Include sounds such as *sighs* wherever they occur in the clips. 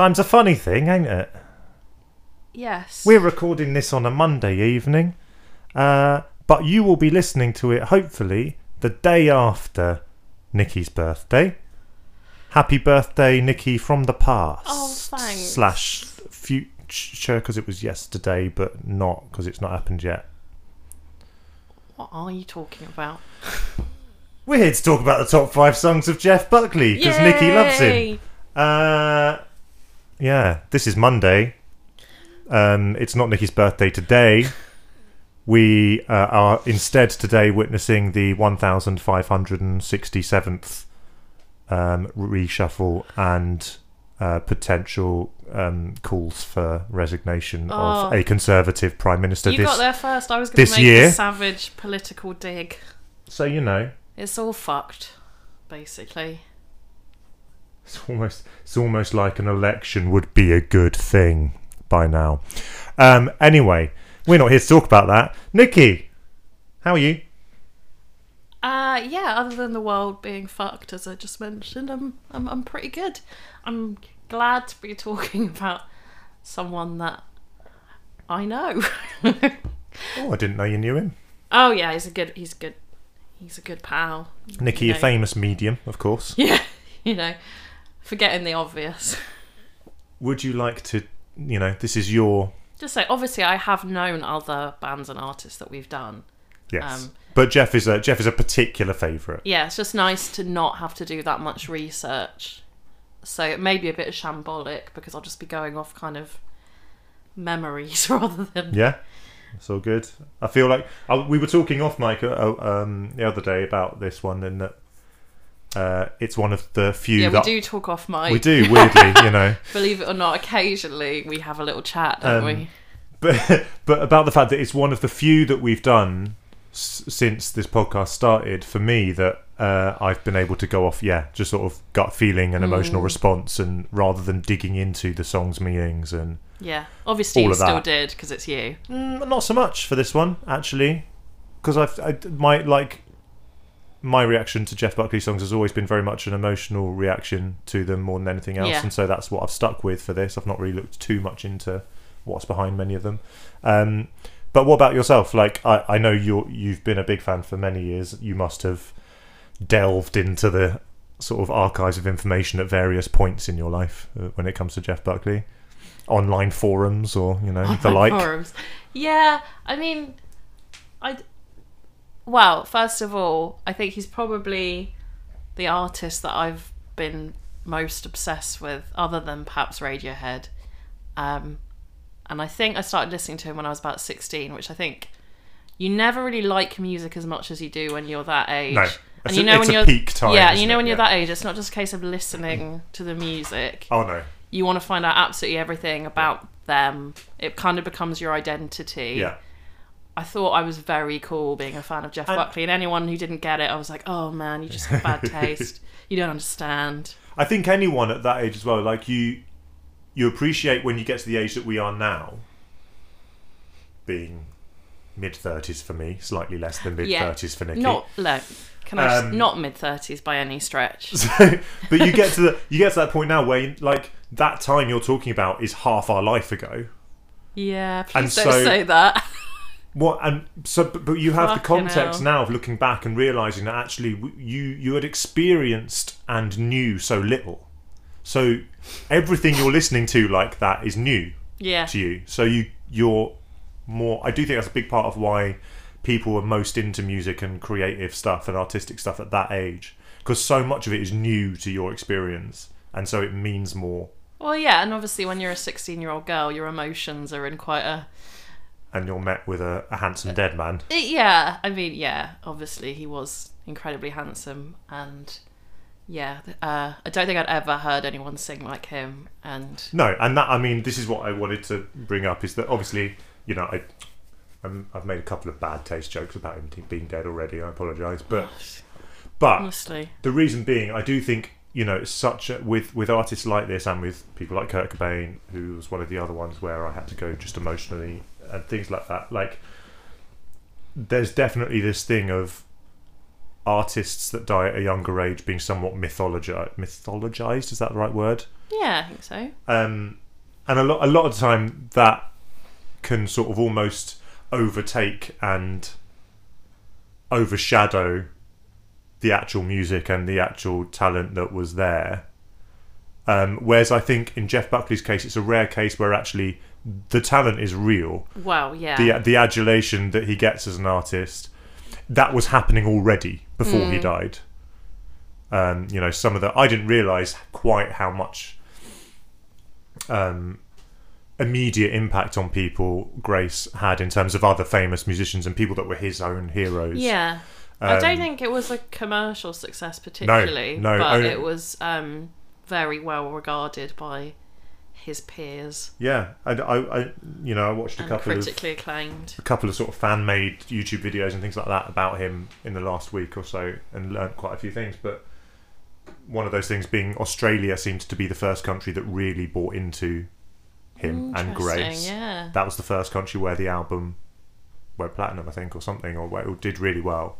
Press the button. Time's a funny thing, ain't it? Yes. We're recording this on a Monday evening, uh, but you will be listening to it hopefully the day after Nikki's birthday. Happy birthday, Nikki, from the past. Oh, thanks. Slash future, because it was yesterday, but not because it's not happened yet. What are you talking about? We're here to talk about the top five songs of Jeff Buckley because Nikki loves him. Uh, yeah, this is Monday. Um, it's not Nikki's birthday today. We uh, are instead today witnessing the 1567th um, reshuffle and uh, potential um, calls for resignation of Oh. a Conservative Prime Minister. You this, got there first. I was going this to make year- a savage political dig. so you know, It's all fucked, basically. It's almost it's almost like an election would be a good thing by now. Um, anyway, we're not here to talk about that. Nikki, how are you? Uh, yeah. Other than the world being fucked, as I just mentioned, I'm I'm I'm pretty good. I'm glad to be talking about someone that I know. *laughs* Oh, I didn't know you knew him. oh yeah, he's a good. He's a good. He's a good pal. Nikki, You a famous medium, of course. *laughs* Yeah, you know, forgetting the obvious. Would you like to, you know, this is your Just say, obviously, I have known other bands and artists that we've done. yes, Um, but Jeff is a Jeff is a particular favourite. Yeah, it's just nice to not have to do that much research. So it may be a bit shambolic because I'll just be going off kind of memories *laughs* rather than. Yeah, it's all good. I feel like I, we were talking off mic uh, um, the other day about this one, and that uh, it's one of the few Yeah, we that do talk off mic. we do weirdly, you know. *laughs* Believe it or not, occasionally we have a little chat, don't Um, we? but *laughs* but about the fact that it's one of the few that we've done s- since this podcast started for me that uh, I've been able to go off yeah just sort of gut feeling and Mm. emotional response and rather than digging into the song's meanings and Yeah. Obviously, you still did because it's you. mm, not so much for this one actually because I've I, my like my reaction to Jeff Buckley songs has always been very much an emotional reaction to them more than anything else Yeah. and so that's what I've stuck with for this I've not really looked too much into what's behind many of them um, but what about yourself like I, I know you're you've been a big fan for many years you must have delved into the sort of archives of information at various points in your life uh, when it comes to Jeff Buckley online forums or you know the like Forums. Yeah, I mean, I. Well, first of all, I think he's probably the artist that I've been most obsessed with, other than perhaps Radiohead. Um, and I think I started listening to him when I was about 16, which I think you never really like music as much as you do when you're that age. No. And It's you a- know it's when you're peak time, yeah, and you know it? when you're Yeah. that age, it's not just a case of listening to the music oh no you want to find out absolutely everything about them. It kind of becomes your identity. yeah I thought I was very cool being a fan of Jeff And- Buckley, and anyone who didn't get it, I was like, oh man, you just have bad *laughs* taste. You don't understand. I think anyone at that age as well, like you, you appreciate when you get to the age that we are now, being mid thirties for me, slightly less than mid thirties for Nikki. Not look. Can I Um, not mid thirties by any stretch. *laughs* but you get to the you get to that point now where you, like that time you're talking about is half our life ago. Yeah, And please don't so- say that. *laughs* What and so, but, but you have the context hell. now of looking back and realizing that actually you you had experienced and knew so little. So everything you're listening to like that is new. yeah, to you. So you you're more. I do think that's a big part of why people are most into music and creative stuff and artistic stuff at that age, because so much of it is new to your experience, and so it means more. well, yeah, and obviously when you're a sixteen-year-old girl, your emotions are in quite a And you're met with a, a handsome dead man. Yeah, I mean, yeah, obviously he was incredibly handsome, and yeah, uh, I don't think I'd ever heard anyone sing like him. And No, and that I mean, this is what I wanted to bring up is that obviously, you know, I. I'm, I've made a couple of bad taste jokes about him being dead already. I apologise, but but honestly, the reason being, I do think you know, it's such a, with with artists like this and with people like Kurt Cobain, who was one of the other ones where I had to go just emotionally and things like that. Like, there's definitely this thing of artists that die at a younger age being somewhat mythologized. Mythologized is that the right word? Yeah, I think so. Um, and a lot, a lot of the time that can sort of almost overtake and overshadow the actual music and the actual talent that was there. Um, whereas I think in Jeff Buckley's case, it's a rare case where actually the talent is real. Well, yeah. The the adulation that he gets as an artist, that was happening already before he died. Um, you know, some of the I didn't realize quite how much um, immediate impact on people Grace had in terms of other famous musicians and people that were his own heroes. yeah. I don't Um, think it was a commercial success particularly, no, but only- it was um, very well regarded by his peers Yeah, and I, I, you know, I watched a couple of critically acclaimed. a couple of sort of fan made YouTube videos and things like that about him in the last week or so and learnt quite a few things. But one of those things being Australia seemed to be the first country that really bought into him and Grace. Yeah. That was the first country where the album went platinum, I think, or something, or where it did really well.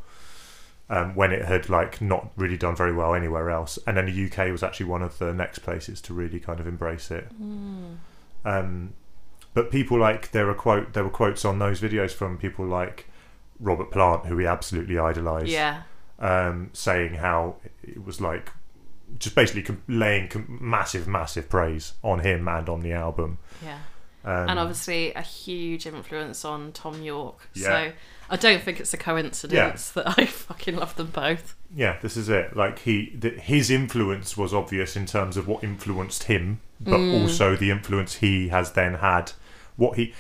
Um, when it had like not really done very well anywhere else, and then the UK was actually one of the next places to really kind of embrace it. Hmm. Um, but people like there were quote there were quotes on those videos from people like Robert Plant, who we absolutely idolised, Yeah. um, saying how it was like just basically laying massive, massive praise on him and on the album. Yeah. Um, and obviously a huge influence on Thom Yorke. Yeah. So I don't think it's a coincidence that I *laughs* fucking love them both. yeah, this is it. Like he, th- his influence was obvious in terms of what influenced him, but Mm. also the influence he has then had. What he,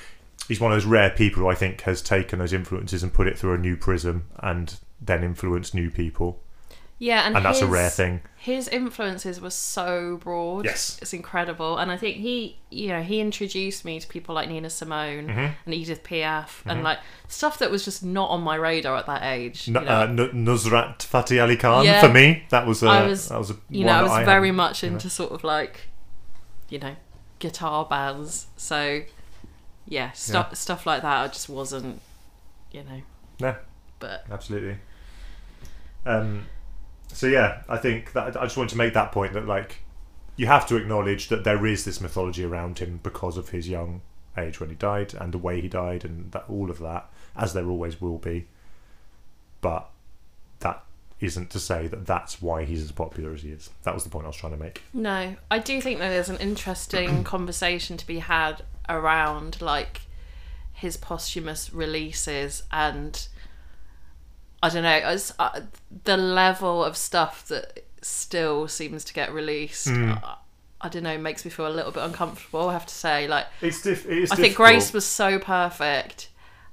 he's one of those rare people who I think has taken those influences and put it through a new prism and then influenced new people, Yeah, and, and that's a rare thing. His influences were so broad. Yes. It's incredible. And I think he, you know, he introduced me to people like Nina Simone Mm-hmm. and Edith Piaf and like stuff that was just not on my radar at that age. N- you know? uh, N- Nusrat Fateh Ali Khan Yeah. for me. That was a, I was- that was a you know, I was very hadn't- much into sort of like, you know, guitar bands. So, yeah, stuff stuff like that. I just wasn't, you know. Yeah. But absolutely. Um, so yeah, I think that I just want to make that point that like you have to acknowledge that there is this mythology around him because of his young age when he died and the way he died and that all of that, as there always will be. But that isn't to say that that's why he's as popular as he is. That was the point I was trying to make. no, I do think that there's an interesting *clears throat* conversation to be had around like his posthumous releases and I don't know, as uh, the level of stuff that still seems to get released. I, I don't know, makes me feel a little bit uncomfortable. I have to say, like It's diff- it is I think difficult. Grace was so perfect,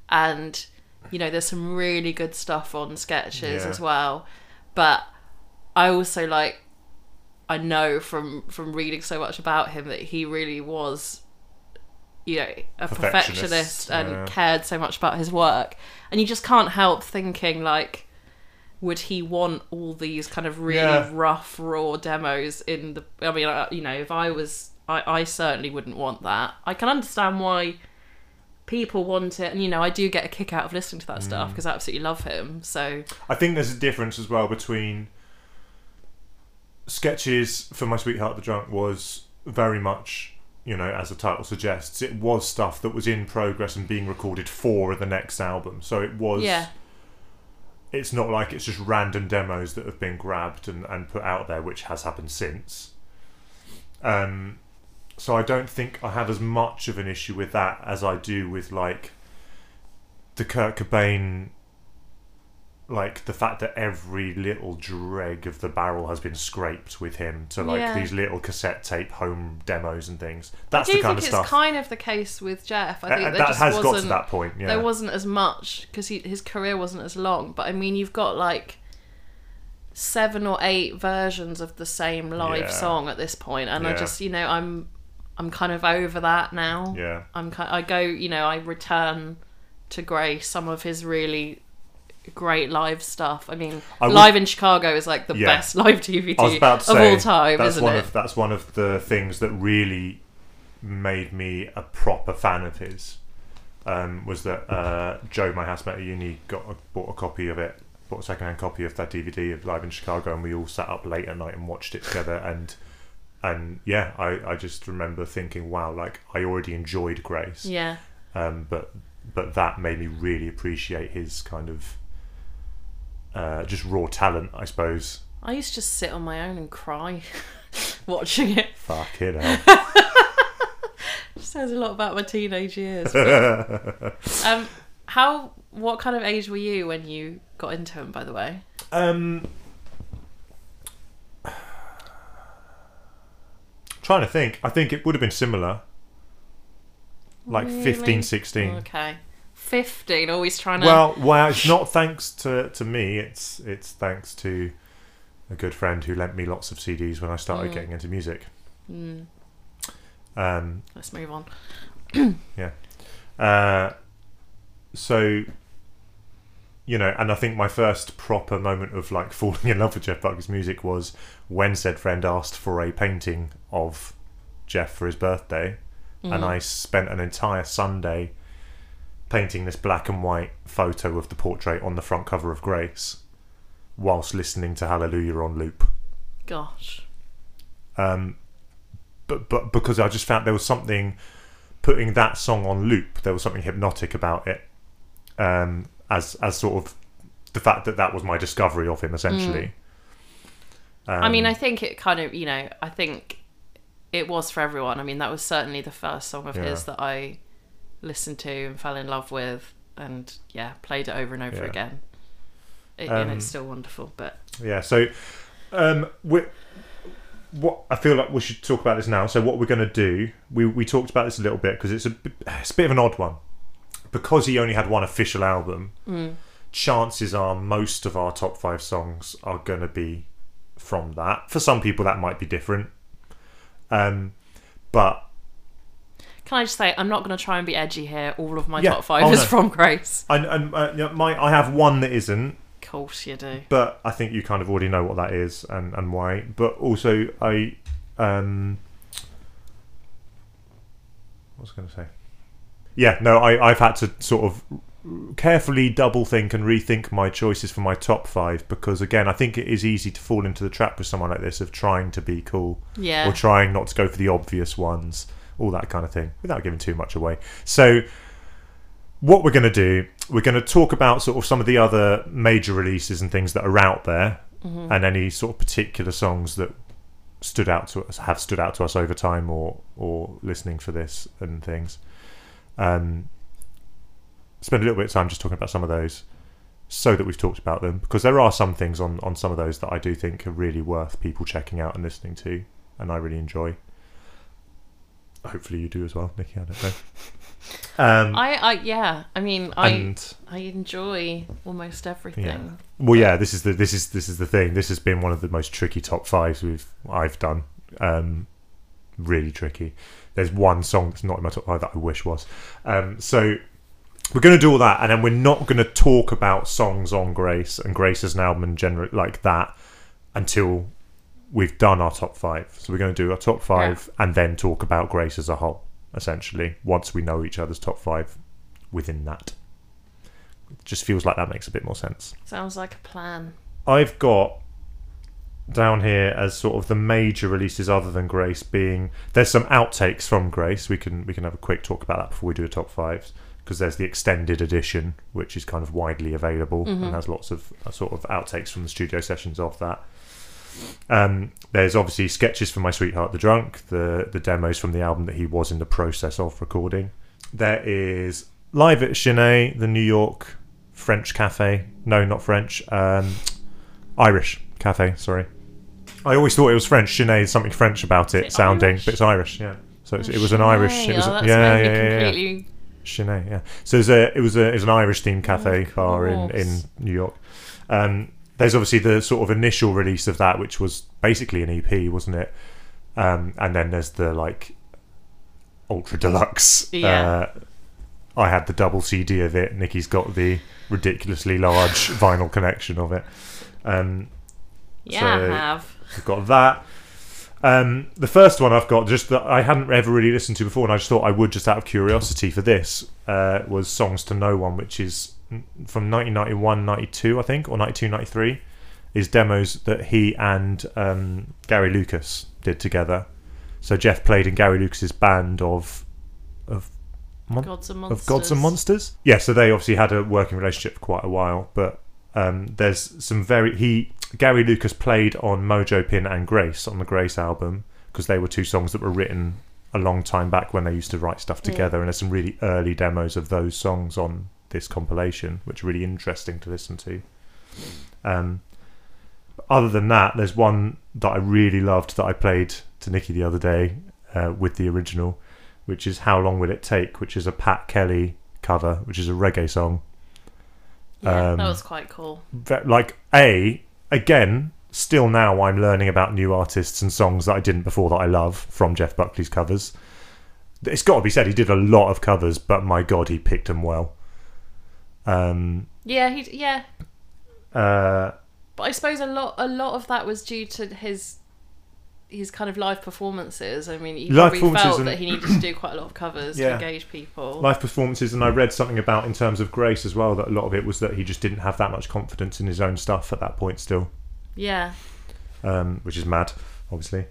and you know, there's some really good stuff on sketches Yeah. as well. But I also like, I know from from reading so much about him that he really was, you know, a Perfectionist, perfectionist and yeah. cared so much about his work, and you just can't help thinking like. Would he want all these kind of really Yeah. rough, raw demos in the? I mean, I- you know, if I was, I, I certainly wouldn't want that. I can understand why people want it and you know i do get a kick out of listening to that Mm. stuff because i absolutely love him so I think there's a difference as well between sketches for my sweetheart the drunk was very much you know as the title suggests it was stuff that was in progress and being recorded for the next album. So it was yeah. it's not like it's just random demos that have been grabbed and, and put out there which has happened since. Um so i don't think i have as much of an issue with that as i do with like the kurt cobain like the fact that every little dreg of the barrel has been scraped with him to like Yeah. these little cassette tape home demos and things. I do the kind think of it's kind of the case with jeff. I Uh, think uh, there that just has got to that point yeah. there wasn't as much because his career wasn't as long but i mean you've got like seven or eight versions of the same live Yeah. song at this point and i just you know i'm i'm kind of over that now. Yeah. I'm kind i go you know i return to grace some of his really great live stuff i mean I would- live in chicago is like the Yeah. best *laughs* live dvd I was about to of say all time that's isn't one it of that's one of the things that really made me a proper fan of his. Um, was that uh, Joe, my housemate at uni, got a, bought a copy of it bought a second-hand copy of that DVD of Live in Chicago, and we all sat up late at night and watched it together. And and yeah, I, I just remember thinking, wow, like I already enjoyed Grace, Yeah. um, but but that made me really appreciate his kind of uh, just raw talent, I suppose. I used to just sit on my own and cry *laughs* watching it. Fuck it hell. *laughs* Says a lot about my teenage years. *laughs* um, how? What kind of age were you when you got into him? By the way. Um, trying to think. I think it would have been similar. Like Really? 15, 16. Okay. Fifteen. Always trying to. Well, well, it's not thanks to, to me. It's it's thanks to a good friend who lent me lots of CDs when I started Mm. getting into music. Mm, Um, let's move on. *clears throat* Yeah. Uh, so, you know, and I think my first proper moment of like *laughs* falling in love with Jeff Buckley's music was when said friend asked for a painting of Jeff for his birthday, and Mm. I spent an entire Sunday painting this black and white photo of the portrait on the front cover of Grace, whilst listening to Hallelujah on loop. Gosh. Um, but but because I just found there was something putting that song on loop, there was something hypnotic about it. Um, as as sort of the fact that that was my discovery of him essentially. Um, I mean, I think it kind of, you know, I think it was for everyone. I mean, that was certainly the first song of Yeah. his that I listened to and fell in love with, and yeah, played it over and over Yeah. again. It, and Um, it's still wonderful, but yeah. So, um, we what I feel like we should talk about this now. So what we're going to do, we we talked about this a little bit because it's a it's a bit of an odd one because he only had one official album. mm, chances are most of our top five songs are going to be from that. For some people, that might be different. Um, but can I just say, I'm not going to try and be edgy here. All of my Yeah. top five Oh, is no. from Grace. and, and uh, you my I have one that isn't, Of course you do. but I think you kind of already know what that is and, and why. But also, I um, what was I going to say? Yeah, no, I I've had to sort of carefully double think and rethink my choices for my top five because again, I think it is easy to fall into the trap with someone like this of trying to be cool. Yeah. or trying not to go for the obvious ones, all that kind of thing, without giving too much away. So, what we're going to do, we're going to talk about sort of some of the other major releases and things that are out there, Mhm. and any sort of particular songs that stood out to us, have stood out to us over time, or or listening for this and things. Um, spend a little bit of time just talking about some of those, so that we've talked about them, because there are some things on on some of those that I do think are really worth people checking out and listening to and I really enjoy. Hopefully you do as well, Nikki. I don't know. *laughs* Um, I, I, yeah. I mean, I, and I enjoy almost everything. well, yeah, this is the this is this is the thing. This has been one of the most tricky top fives we've I've done. Um, really tricky. There's one song that's not in my top five that I wish was. Um, so we're going to do all that, and then we're not going to talk about songs on Grace and Grace as an album and general like that until we've done our top five. So we're going to do our top five and then talk about Grace as a whole. Essentially, once we know each other's top five within that, it just feels like that makes a bit more sense. Sounds like a plan. I've got down here as sort of the major releases other than Grace being there's some outtakes from Grace. We can we can have a quick talk about that before we do the top fives because there's the extended edition which is kind of widely available Mhm. and has lots of uh, sort of outtakes from the studio sessions of that. Um, there's obviously sketches from My Sweetheart the Drunk, the the demos from the album that he was in the process of recording. There is live at Sin-é, the New York French cafe. No, not French. Um, Irish cafe. Sorry. I always thought it was French. Sin-é is something French about it it sounding, Irish? but it's Irish. Yeah. So it's, Oh, it was an Irish. It was oh, yeah, made yeah, me yeah, yeah. Sin-é, yeah. So it's a, it was a it was an Irish themed cafe Of bar in, in. New York. Um, there's obviously the sort of initial release of that, which was basically an EP, wasn't it? Um, and then there's the like ultra deluxe. Yeah. Uh, I had the double CD of it. Nikki's got the ridiculously large *laughs* vinyl collection of it. Um, Yeah, So- I have. I've got that. Um, the first one I've got, just that I hadn't ever really listened to before, and I just thought I would, just out of curiosity for this, uh, was "Songs to No One," which is from 1991, 92, I think, or 92, 93, is demos that he and um, Gary Lucas did together. So Jeff played in Gary Lucas's band of of Mon- Gods and monsters. of Gods and Monsters. Yeah, so they obviously had a working relationship for quite a while, but um, there's some very he Gary Lucas played on Mojo Pin and Grace on the Grace album because they were two songs that were written a long time back when they used to write stuff Yeah. together, and there's some really early demos of those songs on this compilation, which are really interesting to listen to. Um, other than that, there's one that I really loved that I played to Nikki the other day uh, with the original, which is "How Long Will It Take," which is a Pat Kelly cover, which is a reggae song. Yeah, Um, that was quite cool. Like a again, still now I'm learning about new artists and songs that I didn't before that I love from Jeff Buckley's covers. It's got to be said he did a lot of covers, but my god, he picked them well. Um, Yeah, he yeah, uh, but I suppose a lot a lot of that was due to his his kind of live performances. I mean, he Live probably felt and- that he needed to do quite a lot of covers Yeah. to engage people. live performances, and I read something about in terms of Grace as well that a lot of it was that he just didn't have that much confidence in his own stuff at that point still, yeah, um, which is mad, obviously.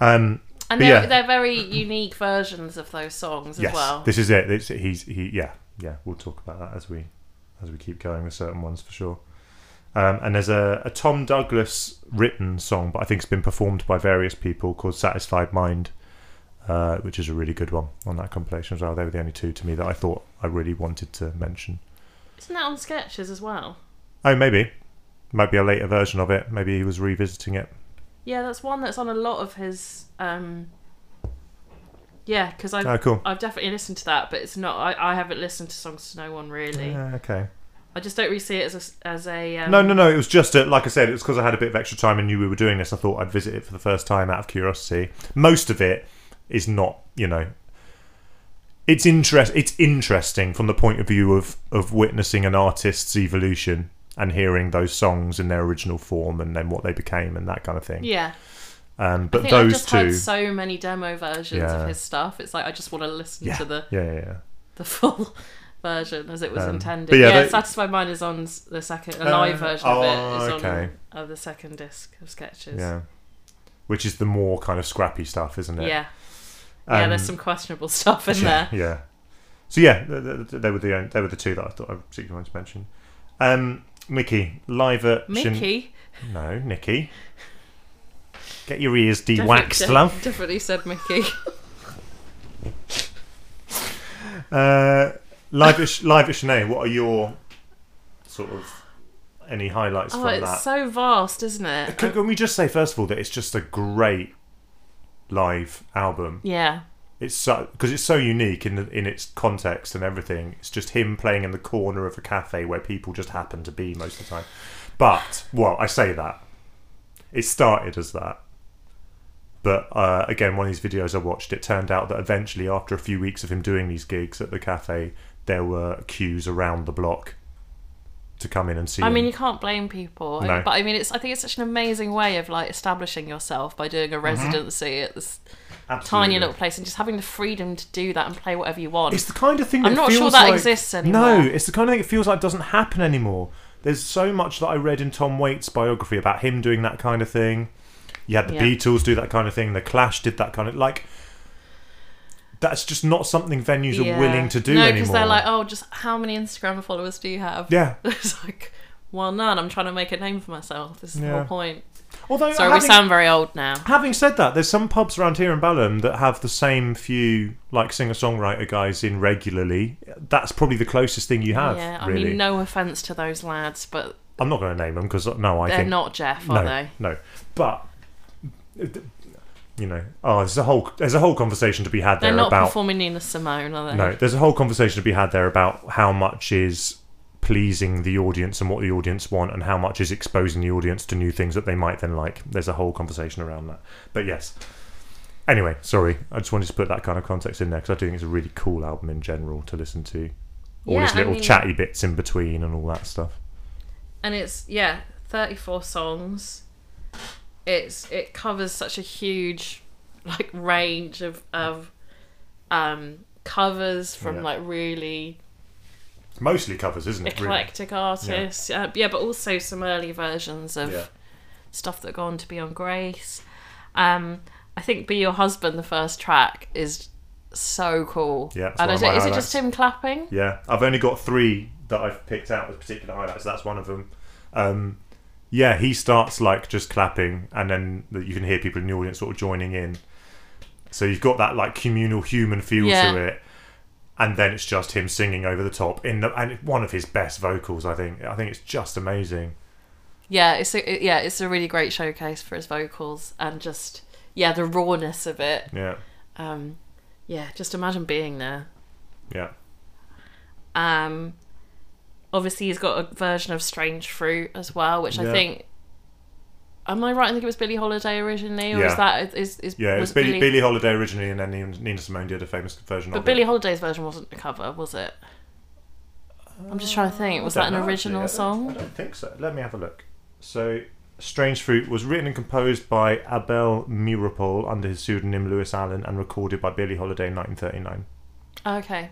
Um, and they're yeah. they're very unique versions of those songs yes, as well. this is it. It's, he's he yeah yeah. We'll talk about that as we as we keep going with certain ones for sure. Um, and there's a, a Tom Douglas written song, but I think it's been performed by various people called "Satisfied Mind," uh, which is a really good one on that compilation as well. They were the only two to me that I thought I really wanted to mention. Isn't that on sketches as well? Oh, maybe. Might be a later version of it. Maybe he was revisiting it. Yeah, that's one that's on a lot of his. Um, yeah, because I've Oh, cool. I've definitely listened to that, but it's not. I, I haven't listened to songs to no one really. Yeah, okay. I just don't really see it as a as a. Um, no, no, no. It was just, a, like I said, it was because I had a bit of extra time and knew we were doing this. I thought I'd visit it for the first time out of curiosity. Most of it is not, you know. It's interest. It's interesting from the point of view of of witnessing an artist's evolution and hearing those songs in their original form and then what they became and that kind of thing. Yeah, Um, I but think I've those just two, heard so many demo versions Yeah. of his stuff. It's like I just want to listen yeah, to the yeah, yeah, yeah. the full *laughs* version as it was Um, intended. but yeah, Yeah, they- Satisfied Mind is on the second, a Uh, live version of oh, it is okay. on of the second disc of sketches. yeah. Which is the more kind of scrappy stuff, isn't it? yeah, yeah. Um, There's some questionable stuff in yeah, there. Yeah. So yeah, th- th- th- they were the they were the two that I thought I particularly wanted to mention. Um, Mickey live at Shin- Mickey no, Nicky. Get your ears de-waxed, love. Definitely said Mickey. *laughs* Uh, live at live at Sin-é. What are your sort of any highlights oh, from it's that? so vast, isn't it? Can, can we just say first of all that it's just a great live album. Yeah, It's so because it's so unique in the, in its context and everything. It's just him playing in the corner of a cafe where people just happen to be most of the time. But well, I say that it started as that. But uh, again, one of these videos I watched, it turned out that eventually, after a few weeks of him doing these gigs at the cafe, there were queues around the block to come in and see I him. mean, you can't blame people, No. but I mean, it's I think it's such an amazing way of like establishing yourself by doing a Mm-hmm. residency at this Absolutely. tiny little place and just having the freedom to do that and play whatever you want. It's the kind of thing that I'm not sure that like- exists anymore. No, it's the kind of thing it feels like doesn't happen anymore. There's so much that I read in Tom Waits' biography about him doing that kind of thing. You had the Yeah. Beatles do that kind of thing. The Clash did that kind of like. That's just not something venues Yeah. are willing to do no, anymore. because they're like, oh, just how many Instagram followers do you have? yeah. *laughs* it's like, well, none. I'm trying to make a name for myself. This is the whole point. Although Sorry, having, we sound very old now. having said that, there's some pubs around here in Balham that have the same few like singer songwriter guys in regularly. That's probably the closest thing you have. yeah, I really. mean, no offense to those lads, but I'm not going to name them because uh, no, I they're think not Jeff, no, are they? No, but you know, oh, there's a whole there's a whole conversation to be had They're there not about performing Nina Simone, are they? no, there's a whole conversation to be had there about how much is pleasing the audience and what the audience want, and how much is exposing the audience to new things that they might then like. There's a whole conversation around that. But yes. Anyway, sorry, I just wanted to put that kind of context in there because I do think it's a really cool album in general to listen to. All Yeah, these I little mean- chatty bits in between and all that stuff. and it's yeah 34 songs it's it covers such a huge like range of of um covers from Yeah. like really Mostly covers, isn't it? really? eclectic artists. Yeah. Uh, yeah, but also some early versions of Yeah. stuff that go on to be on Grace. Um, I think "Be Your Husband," the first track, is so cool. Yeah, and one I of don't- my is it highlights. just him clapping? Yeah, I've only got three that I've picked out as particular highlights. That's one of them. Um, yeah, he starts like just clapping, and then you can hear people in the audience sort of joining in. So you've got that like communal human feel Yeah. to it, and then it's just him singing over the top in the and one of his best vocals. I think. I think it's just amazing. Yeah, it's a, yeah, it's a really great showcase for his vocals and just yeah, the rawness of it. Yeah, Um, yeah, just imagine being there. yeah, Um, obviously, he's got a version of Strange Fruit as well, which I think. Am I right? I think it was Billie Holiday originally, or Yeah. is that is is yeah. It was Billie, Billie Holiday originally, and then Nina- Simone did a famous version But Billie it. Holiday's version wasn't a cover, was it? I'm just trying to think. Was that an know, original actually. I don't- song? I don't think so. Let me have a look. So, Strange Fruit was written and composed by Abel Meeropol under his pseudonym Lewis Allan and recorded by Billie Holiday in 1939. Okay.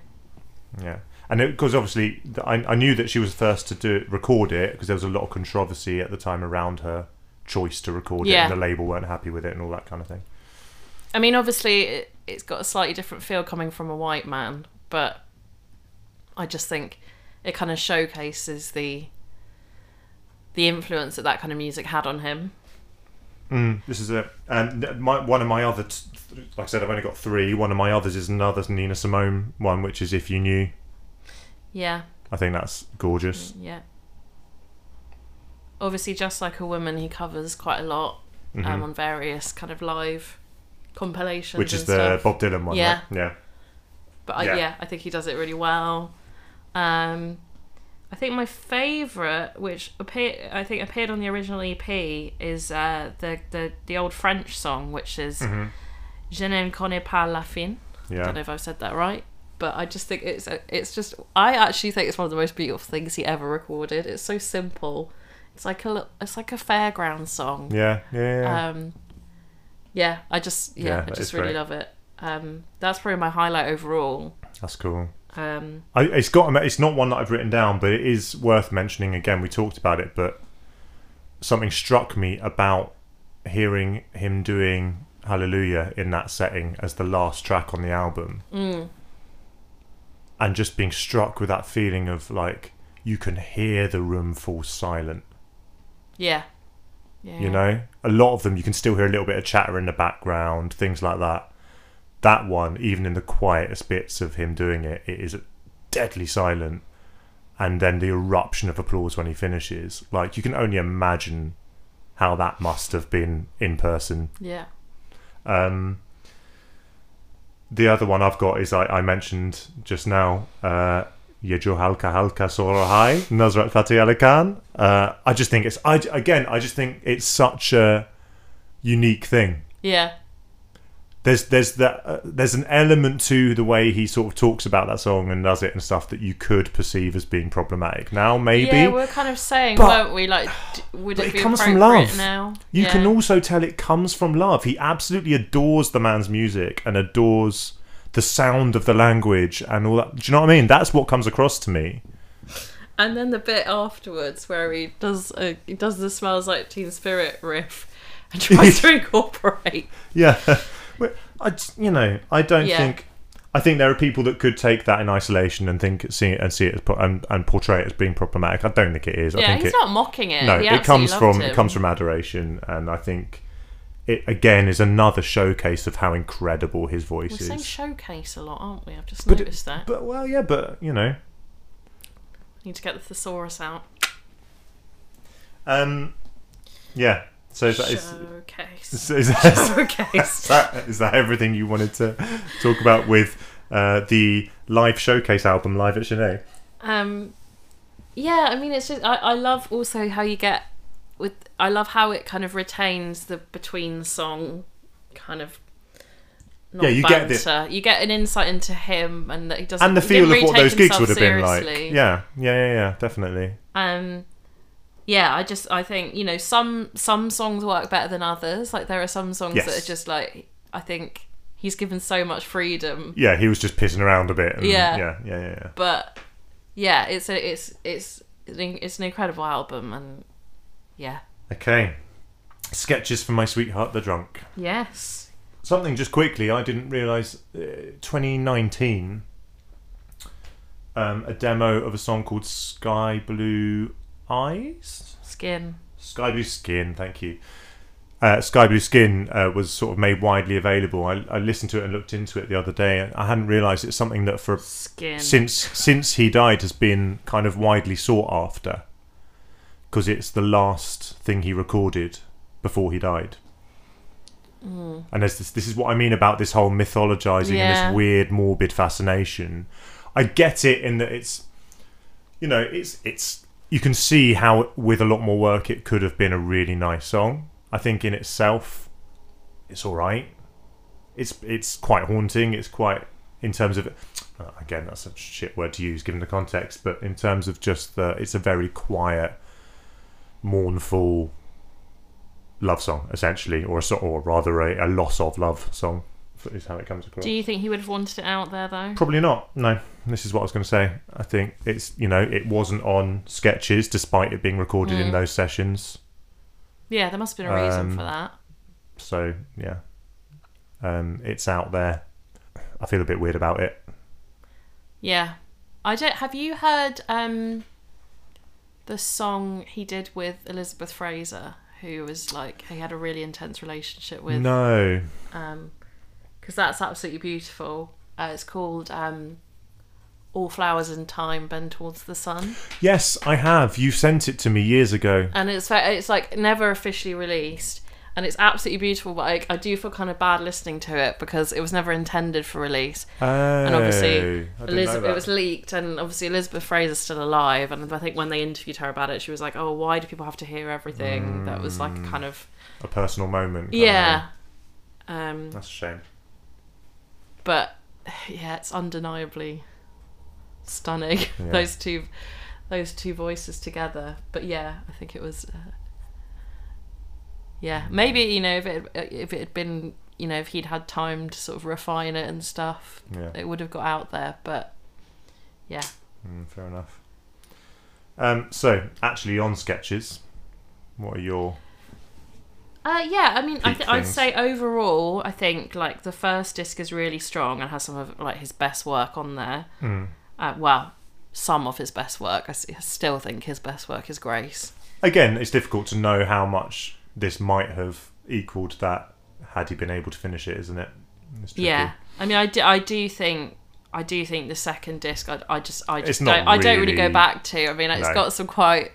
Yeah. And because obviously, I, I knew that she was the first to do record it because there was a lot of controversy at the time around her choice to record it, and the label weren't happy with it and all that kind of thing. I mean, obviously, it, it's got a slightly different feel coming from a white man, but I just think it kind of showcases the the influence that that kind of music had on him. Mm, this is it. And my, one of my other, t- like I said, I've only got three. One of my others is another Nina Simone one, which is If You Knew. Yeah, I think that's gorgeous. yeah. Obviously, just like a woman, he covers quite a lot um, on various kind of live compilations, which is the stuff. Bob Dylan one. Yeah. right? yeah, But I, Yeah. yeah. I think he does it really well. Um, I think my favourite, which appear I think appeared on the original EP, is uh, the, the the old French song, which is Mhm. "Je ne connais pas la fin." I yeah, don't know if I've said that right, but I just think it's it's just I actually think it's one of the most beautiful things he ever recorded. It's so simple. It's like a it's like a fairground song. yeah, yeah. yeah. Um, yeah, I just yeah, Yeah, I just really great. love it. Um, that's probably my highlight overall. That's cool. Um, I, it's got. It's not one that I've written down, but it is worth mentioning. Again, we talked about it, but something struck me about hearing him doing Hallelujah in that setting as the last track on the album, mm, and just being struck with that feeling of like you can hear the room fall silent. yeah, yeah, You know, a lot of them you can still hear a little bit of chatter in the background, things like that. That one, even in the quietest bits of him doing it, it is deadly silent. And then the eruption of applause when he finishes. Like, you can only imagine how that must have been in person. yeah, Um, the other one I've got is I, I mentioned just now. Uh, halka halka sora Nusrat Fateh Ali Khan. Uh, I just think it's I again I just think it's such a unique thing. yeah, There's there's that uh, there's an element to the way he sort of talks about that song and does it and stuff that you could perceive as being problematic. Now maybe yeah. We're kind of saying, But- weren't we? Like, d- would it it be comes from love. now? You yeah. can also tell it comes from love. He absolutely adores the man's music and adores the sound of the language and all that. Do you know what I mean? That's what comes across to me. And then the bit afterwards where he does uh, he does the smells like Teen Spirit riff and tries *laughs* to incorporate. Yeah, Well, I you know I don't Yeah. think. I think there are people that could take that in isolation and think see it and see it as and, and portray it as being problematic. I don't think it is. I think he's it, not mocking it. no, He it comes from loved it comes from adoration, and I think it again is another showcase of how incredible his voice We're is. saying showcase a lot, aren't we? I've just But it- noticed that. But well, yeah, but you know, Need to get the thesaurus out. um, yeah. So is that, is, Showcase. is, *laughs* is that, Showcase. is *laughs* that is that everything you wanted to talk about with uh, the live showcase album live at Sin-é? Um, yeah, I mean, it's just I, I love also how you get with I love how it kind of retains the between song kind of. Not Yeah, you get the- banter. You get an insight into him, and that he doesn't. And the feel of what those gigs would have been like. Yeah, yeah, yeah, yeah, definitely. Um, yeah, I just I think you know some some songs work better than others. Like there are some songs that are just like I think he's given so much freedom, Yeah, he was just pissing around a bit. And Yeah. yeah, yeah, yeah. yeah. but yeah, it's a it's it's it's an incredible album, and yeah, Okay. Sketches from my sweetheart, the drunk. yes, Something just quickly, I didn't realise uh, 2019, um, a demo of a song called Sky Blue Eyes? skin. Sky Blue Skin, thank you. Uh, Sky Blue Skin uh, was sort of made widely available. I, I listened to it and looked into it the other day. I hadn't realised it's something that for Skin. since since he died has been kind of widely sought after because it's the last thing he recorded before he died. Mm. And this, this is what I mean about this whole mythologizing and this weird morbid fascination. I get it in that it's you know, it's it's you can see how with a lot more work it could have been a really nice song. I think in itself it's all right. It's it's quite haunting. It's quite in terms of uh, again that's a shit word to use given the context, but in terms of just the it's a very quiet, mournful love song essentially, or a or rather a, a loss of love song is how it comes across. Do you think he would have wanted it out there though? Probably not. No, this is what I was going to say. I think it's you know it wasn't on sketches despite it being recorded in Mm. those sessions. Yeah, there must have been a reason Um, for that. So yeah, um, it's out there. I feel a bit weird about it. Yeah, I don't. Have you heard um the song he did with Elizabeth Fraser, who was like he had a really intense relationship with? no, um because that's absolutely beautiful uh, it's called um all flowers in time bend towards the sun yes, I have. You sent it to me years ago. and it's it's like never officially released and it's absolutely beautiful but I, I do feel kind of bad listening to it because it was never intended for release Oh, and obviously I didn't know Elizabeth, it was leaked and obviously Elizabeth Fraser's still alive and I think when they interviewed her about it she was like oh why do people have to hear everything that was like Mm. kind of a personal moment. yeah um that's a shame. But *sighs* yeah, it's undeniably stunning. *laughs* Yeah. those two, those two voices together. But yeah, I think it was. Uh, yeah, maybe you know if it if it had been you know if he'd had time to sort of refine it and stuff, Yeah, it would have got out there. But yeah, mm, fair enough. Um, so actually, on sketches, what are your uh, yeah. I mean, I th- I'd say overall, I think like the first disc is really strong and has some of like his best work on there. mm. Uh, well, some of his best work. I s- I still think his best work is Grace. again? It's difficult to know how much this might have equaled that had he been able to finish it, isn't it? Yeah, I mean, I do, I do think, I do think the second disc, I, I just, I just don't, I don't really go back to. I mean, it's No. got some quite,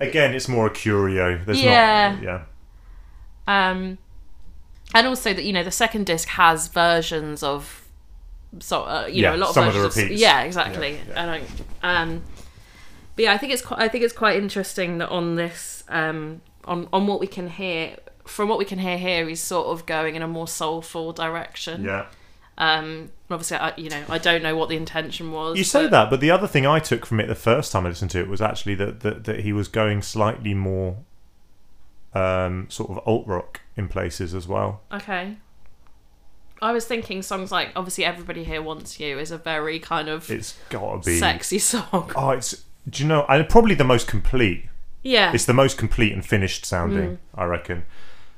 Again, it's more a curio. There's Yeah. not. Yeah. Um, and also that you know the second disc has versions of, so uh, you know a lot of some of the versions. repeats. yeah, exactly. Yeah, yeah. I don't. Um, but yeah, I think it's quite, I think it's quite interesting that on this, um, on on what we can hear. From what we can hear here, he's sort of going in a more soulful direction. Yeah. Um, obviously, I, you know, I don't know what the intention was. You say but- that, but the other thing I took from it the first time I listened to it was actually that that, that he was going slightly more um, sort of alt rock in places as well. Okay. I was thinking songs like obviously "Everybody Here Wants You" is a very kind of It's got to be. sexy song. Oh, it's. Do you know? And probably the most complete. Yeah, It's the most complete and finished sounding. Mm. I reckon.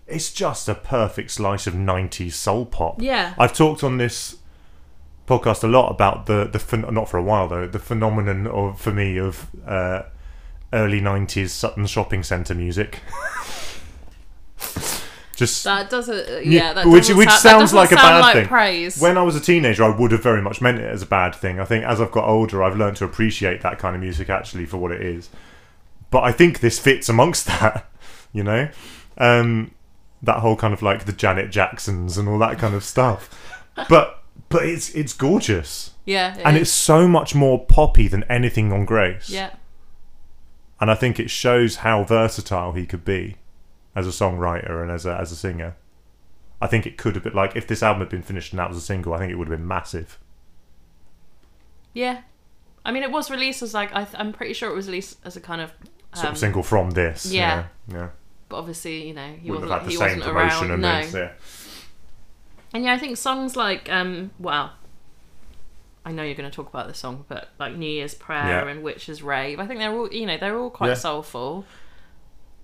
It's just a perfect slice of '90s soul pop. yeah, I've talked on this podcast a lot about the the not for a while though the phenomenon of for me of uh, early '90s Sutton shopping centre music. *laughs* Just that doesn't. uh, Yeah, that which- doesn't which sound, sounds like a bad like thing. Praise. when I was a teenager, I would have very much meant it as a bad thing. I think as I've got older, I've learned to appreciate that kind of music actually for what it is. But I think this fits amongst *laughs* that, you know, um, that whole kind of like the Janet Jacksons and all that kind of stuff. *laughs* But but it's it's gorgeous, yeah, it and is. it's so much more poppy than anything on Grace. yeah, and I think it shows how versatile he could be as a songwriter and as a as a singer. I think it could have been like if this album had been finished and that was a single, I think it would have been massive. yeah. I mean, it was released as like I th- I'm pretty sure it was released as a kind of. Sort um, of single from this. yeah. Yeah. yeah. But obviously, you know, he Wouldn't wasn't. have had the he same wasn't around. and no. this. Yeah. And yeah, I think songs like um, well, I know you're going to talk about this song, but like New Year's Prayer Yeah. and Witch's Rave, I think they're all you know they're all quite Yeah. soulful.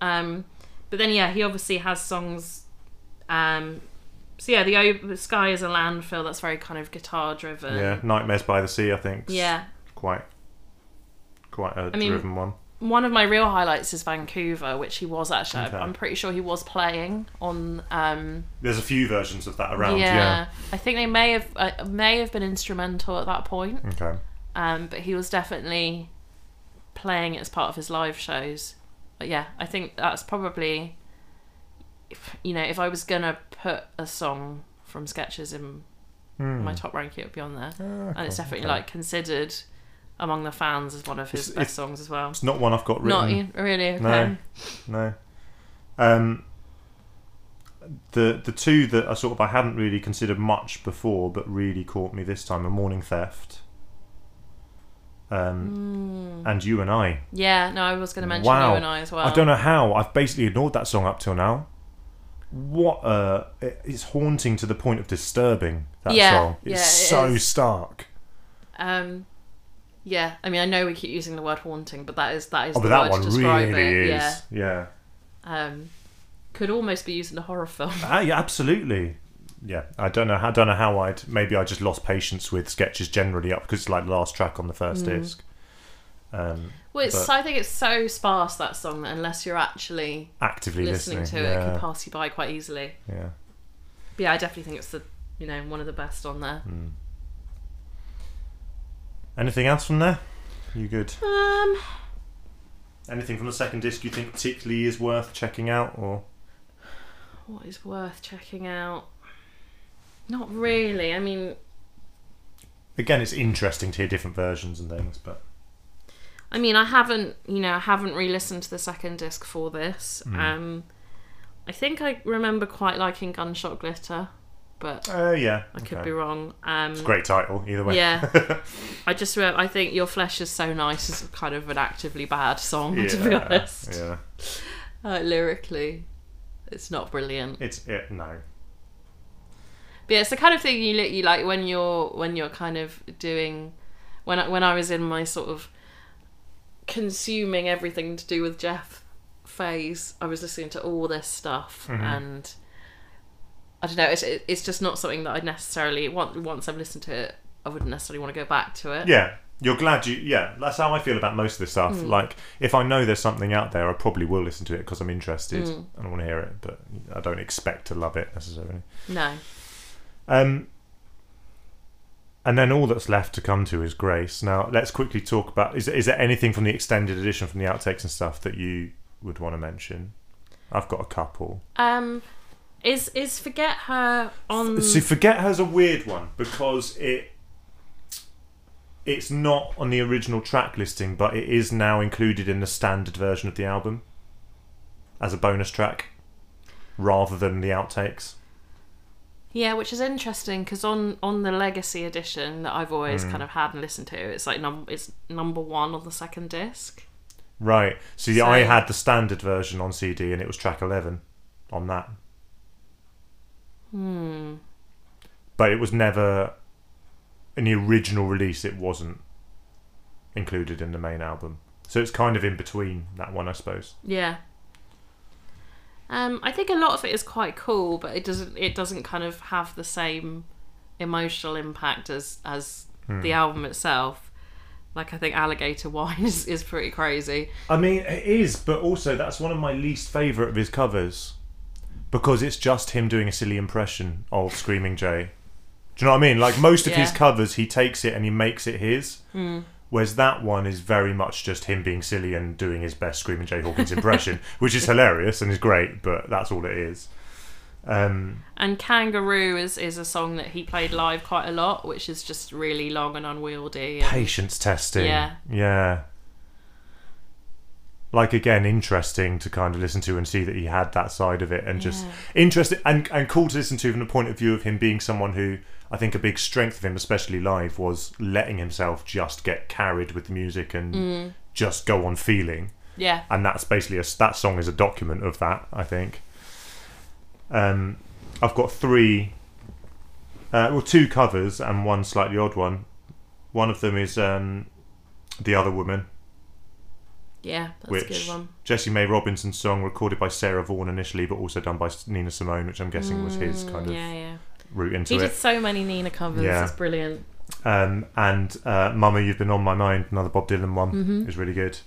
Um, but then yeah, he obviously has songs. Um, so yeah, the, o- the Sky is a landfill. That's very kind of guitar driven. yeah, Nightmares by the Sea. I think. Yeah. Quite. Quite a I mean, driven one. One of my real highlights is Vancouver, which he was actually. Okay. I'm pretty sure he was playing on. Um, There's a few versions of that around. yeah, Yeah. I think they may have uh, may have been instrumental at that point. Okay. um, but he was definitely playing it as part of his live shows. But yeah, I think that's probably, if, you know, if I was gonna put a song from Sketches in Hmm. my top ranking, it would be on there, Ah, and it's definitely okay. like considered among the fans as one of his It's- best it's- songs as well. It's not one I've got written. e- really okay. No. No. Um, the the two that I sort of I hadn't really considered much before, but really caught me this time: are Morning Theft. Um, Mm. and you and I. Yeah, no, I was going to mention Wow. you and I as well. I don't know how I've basically ignored that song up till now. What uh, it's haunting to the point of disturbing. That Yeah, song. It's yeah, it so is. stark. Um, yeah, I mean, I know we keep using the word haunting, but that is that is Oh, the but that word one to describe really it. is. Yeah. yeah. um, could almost be used in a horror film. Ah, yeah, absolutely. Yeah, I don't know. I don't know how I'd. Maybe I just lost patience with sketches generally up because it's like the last track on the first Mm. disc. Um, Well, it's, I think it's so sparse that song that unless you're actually actively listening, listening, to it, it yeah, can pass you by quite easily. yeah. But yeah, I definitely think it's the you know one of the best on there. Mm. Anything else from there? You good? Um, Anything from the second disc you think particularly is worth checking out, or what is worth checking out? Not really. I mean, again, it's interesting to hear different versions and things, but I mean, I haven't you know I haven't re-listened to the second disc for this. Mm. Um, I think I remember quite liking Gunshot Glitter, but uh, yeah, I could okay. be wrong. Um, It's a great title either way. Yeah. *laughs* I just re- I think Your Flesh is So Nice is kind of an actively bad song, to be Yeah, honest. Yeah, Uh, lyrically, it's not brilliant. it's it. No, But yeah, it's the kind of thing you li- you like when you're when you're kind of doing when I, when I was in my sort of consuming everything to do with Jeff phase. I was listening to all this stuff Mhm. and. I don't know. It's it's just not something that I necessarily want. Once I've listened to it, I wouldn't necessarily want to go back to it. Yeah, you're glad you. Yeah, that's how I feel about most of this stuff. Mm. Like, if I know there's something out there, I probably will listen to it because I'm interested Mm. and I want to hear it. But I don't expect to love it necessarily. No. Um, and then all that's left to come to is Grace. Now, let's quickly talk about. Is is there anything from the extended edition, from the outtakes and stuff, that you would want to mention? I've got a couple. Um, is is forget her on? See, forget her's a weird one because it it's not on the original track listing, but it is now included in the standard version of the album as a bonus track rather than the outtakes. Yeah, which is interesting because on on the Legacy edition that I've always Mm. kind of had and listened to, it's like num it's number one on the second disc. Right. See, So- I had the standard version on CD, and it was track eleven on that, Hmm. but it was never in the original release. It wasn't included in the main album, so it's kind of in between that one, I suppose. Yeah. Um, I think a lot of it is quite cool, but it doesn't it doesn't kind of have the same emotional impact as as Hmm. the album itself. Like I think Alligator Wine *laughs* is, is pretty crazy. I mean, it is, but also that's one of my least favourite of his covers because it's just him doing a silly impression of Screaming Jay. Do you know what I mean? Like most of his covers, he takes it and he makes it his. Hmm. Whereas that one is very much just him being silly and doing his best Screaming Jay Hawkins impression, *laughs* which is hilarious and is great, but that's all it is. Um, And Kangaroo is, is a song that he played live quite a lot, which is just really long and unwieldy. And, patience testing. Yeah. Yeah. Like again, interesting to kind of listen to and see that he had that side of it, and just Yeah. interesting and and cool to listen to from the point of view of him being someone who I think a big strength of him, especially live, was letting himself just get carried with the music and Mm. just go on feeling, yeah. and that's basically a that song is a document of that. I think. Um, I've got three, uh, well, two covers and one slightly odd one. One of them is um, the other woman, Yeah, that's a which good one. Jessie Mae Robinson's song, recorded by Sarah Vaughan initially, but also done by Nina Simone, which I'm guessing was his Mm, kind of yeah, yeah. Route into He it. did so many Nina covers. Yeah. It's brilliant. Um, and uh, Mama, You've Been On My Mind, another Bob Dylan one, Mhm. is really good.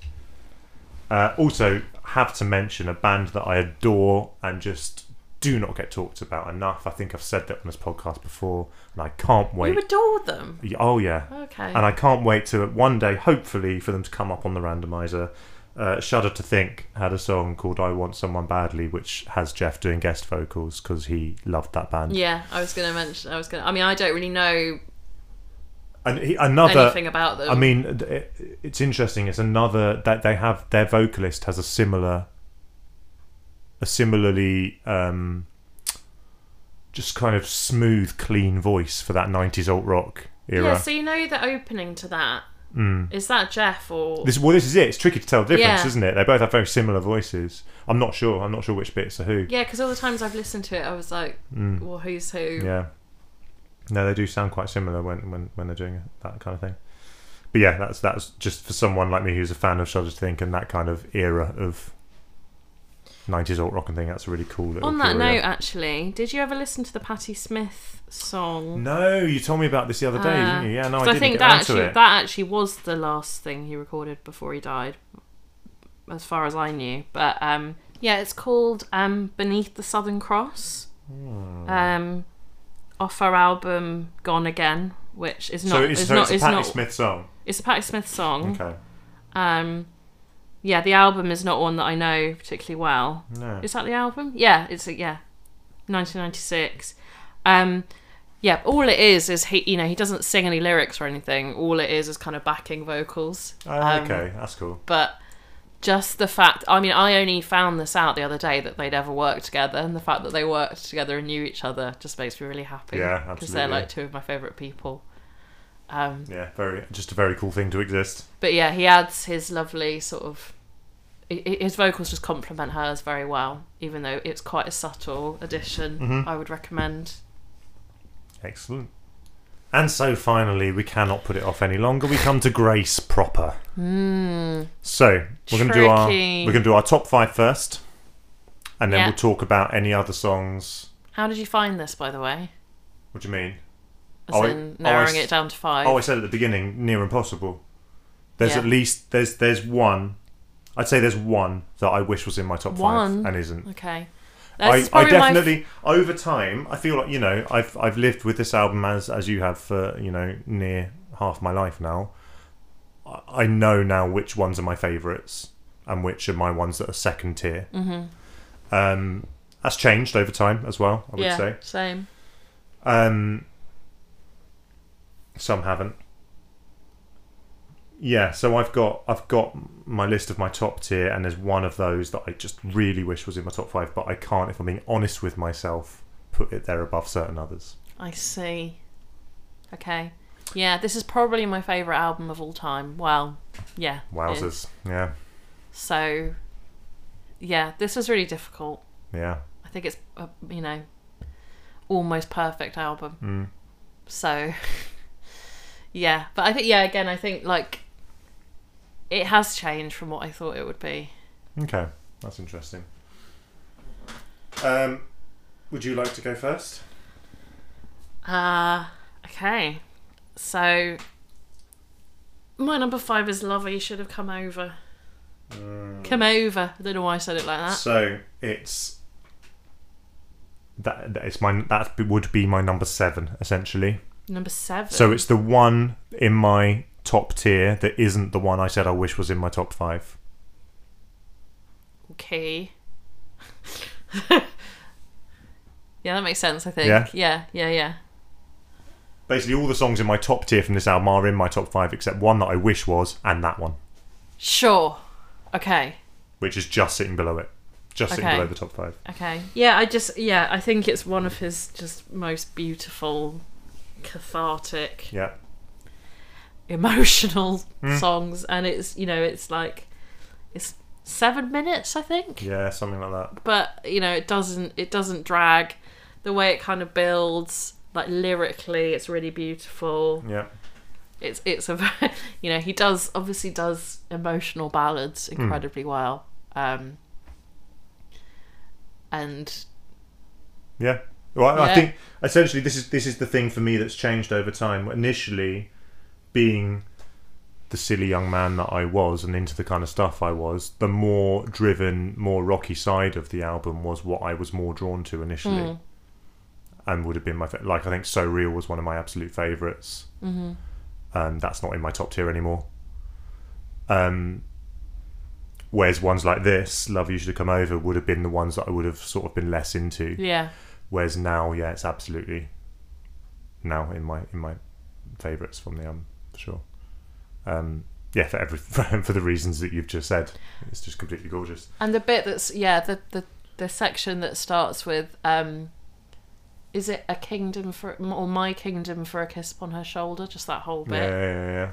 Uh, also, have to mention a band that I adore and just do not get talked about enough. I think I've said that on this podcast before, and I can't wait. You adore them. Oh, yeah. Okay. And I can't wait to one day, hopefully, for them to come up on the randomizer. Uh, Shudder to Think had a song called I Want Someone Badly, which has Jeff doing guest vocals because he loved that band. yeah, I was going to mention. I was going. to... I mean, I don't really know And he, another. anything about them. I mean, it, it's interesting. It's another that they have their vocalist has a similar, a similarly, um, just kind of smooth, clean voice for that '90s alt rock era. yeah. So you know the opening to that is Mm. that Jeff or This well, this is it. It's tricky to tell the difference, Yeah. isn't it? They both have very similar voices. I'm not sure. I'm not sure which bits are who. yeah? Because all the times I've listened to it, I was like, Mm. well, who's who? Yeah. No, they do sound quite similar when, when, when they're doing that kind of thing. But yeah, that's that's just for someone like me who's a fan of Shudder to Think and that kind of era of 90s alt rock and thing. That's a really cool. Little On that note, actually, did you ever listen to the Patti Smith song? No, you told me about this the other day, Uh, didn't you? Yeah, no, I, didn't think get that actually it. that actually was the last thing he recorded before he died, as far as I knew. But um, yeah, it's called um, "Beneath the Southern Cross," Hmm. um, off her album "Gone Again," which is not so it's, is so not it's a Patti not Smith song. it's a Patti Smith song. Okay. Um, yeah, the album is not one that I know particularly well. No. Is that the album? Yeah, it's a, yeah, 1996. Um, yeah, all it is is he, you know, he doesn't sing any lyrics or anything. All it is is kind of backing vocals. Oh, Um, okay, that's cool. But just the fact, I mean, I only found this out the other day that they'd ever worked together, and the fact that they worked together and knew each other just makes me really happy. Yeah, absolutely. Because they're like two of my favourite people. Um, Yeah, very just a very cool thing to exist. but yeah, he adds his lovely sort of. His vocals just complement hers very well, even though it's quite a subtle addition. Mhm. I would recommend. Excellent. And so finally, we cannot put it off any longer. We come to Grace proper. Mm, So we're going to do our we're going to do our top five first, and then Yeah. we'll talk about any other songs. how did you find this, by the way? What do you mean? As Oh, in oh, narrowing s- it down to five. Oh, I said at the beginning, near impossible. There's Yeah. at least there's there's one. I'd say there's one that I wish was in my top One? five and isn't. okay. I, I probably my f- definitely over time I feel like you know I've I've lived with this album as as you have for you know near half my life now. I- know now which ones are my favourites and which are my ones that are second tier. Mhm. Um, that's changed over time as well. I would yeah, say. same. Um, some haven't. Yeah, so I've got I've got my list of my top tier, and there's one of those that I just really wish was in my top five, but I can't, if I'm being honest with myself, put it there above certain others. I see. Okay. Yeah, this is probably my favourite album of all time. Well, yeah. Wowzers! Yeah, So, yeah, this was really difficult. yeah. I think it's a, you know, almost perfect album. Mm. So, *laughs* yeah, but I think yeah, again, I think like it has changed from what I thought it would be. Okay, that's interesting. Um, would you like to go first? Uh okay. So my number five is Lover. You should have come over. Come over. I don't know why I said it like that. So it's that that it's my that would be my number seven essentially. Number seven. So it's the one in my top tier that isn't the one I said I wish was in my top five. okay. *laughs* yeah, that makes sense. I think. Yeah? Yeah. Yeah. Yeah. Basically, all the songs in my top tier from this album are in my top five, except one that I wish was, and that one, Sure. Okay. which is just sitting below it, just sitting Okay. below the top five. Okay. Yeah, I just yeah, I think it's one of his just most beautiful, cathartic, Yeah, emotional Hmm. songs, and it's you know it's like it's seven minutes I think, yeah, something like that. but you know it doesn't it doesn't drag. The way it kind of builds, like lyrically, it's really beautiful. Yeah, it's it's a very- *laughs* you know he does obviously does emotional ballads Hmm. incredibly well um and Yeah. Well, I think essentially this is this is the thing for me that's changed over time. Initially, being the silly young man that I was and into the kind of stuff I was, the more driven, more rocky side of the album was what I was more drawn to initially, and would have been my fa- like I think So Real was one of my absolute favorites. Mm-hmm. Um, that's not in my top tier anymore. Um, whereas ones like this, Love You Should Have Come Over, would have been the ones that I would have sort of been less into. yeah Whereas now, yeah, it's absolutely now in my in my favourites from the album for sure. Um, yeah, for every *laughs* for the reasons that you've just said, it's just completely gorgeous. and the bit that's yeah the the the section that starts with um is it a kingdom for or my kingdom for a kiss upon her shoulder just that whole bit yeah, yeah, yeah.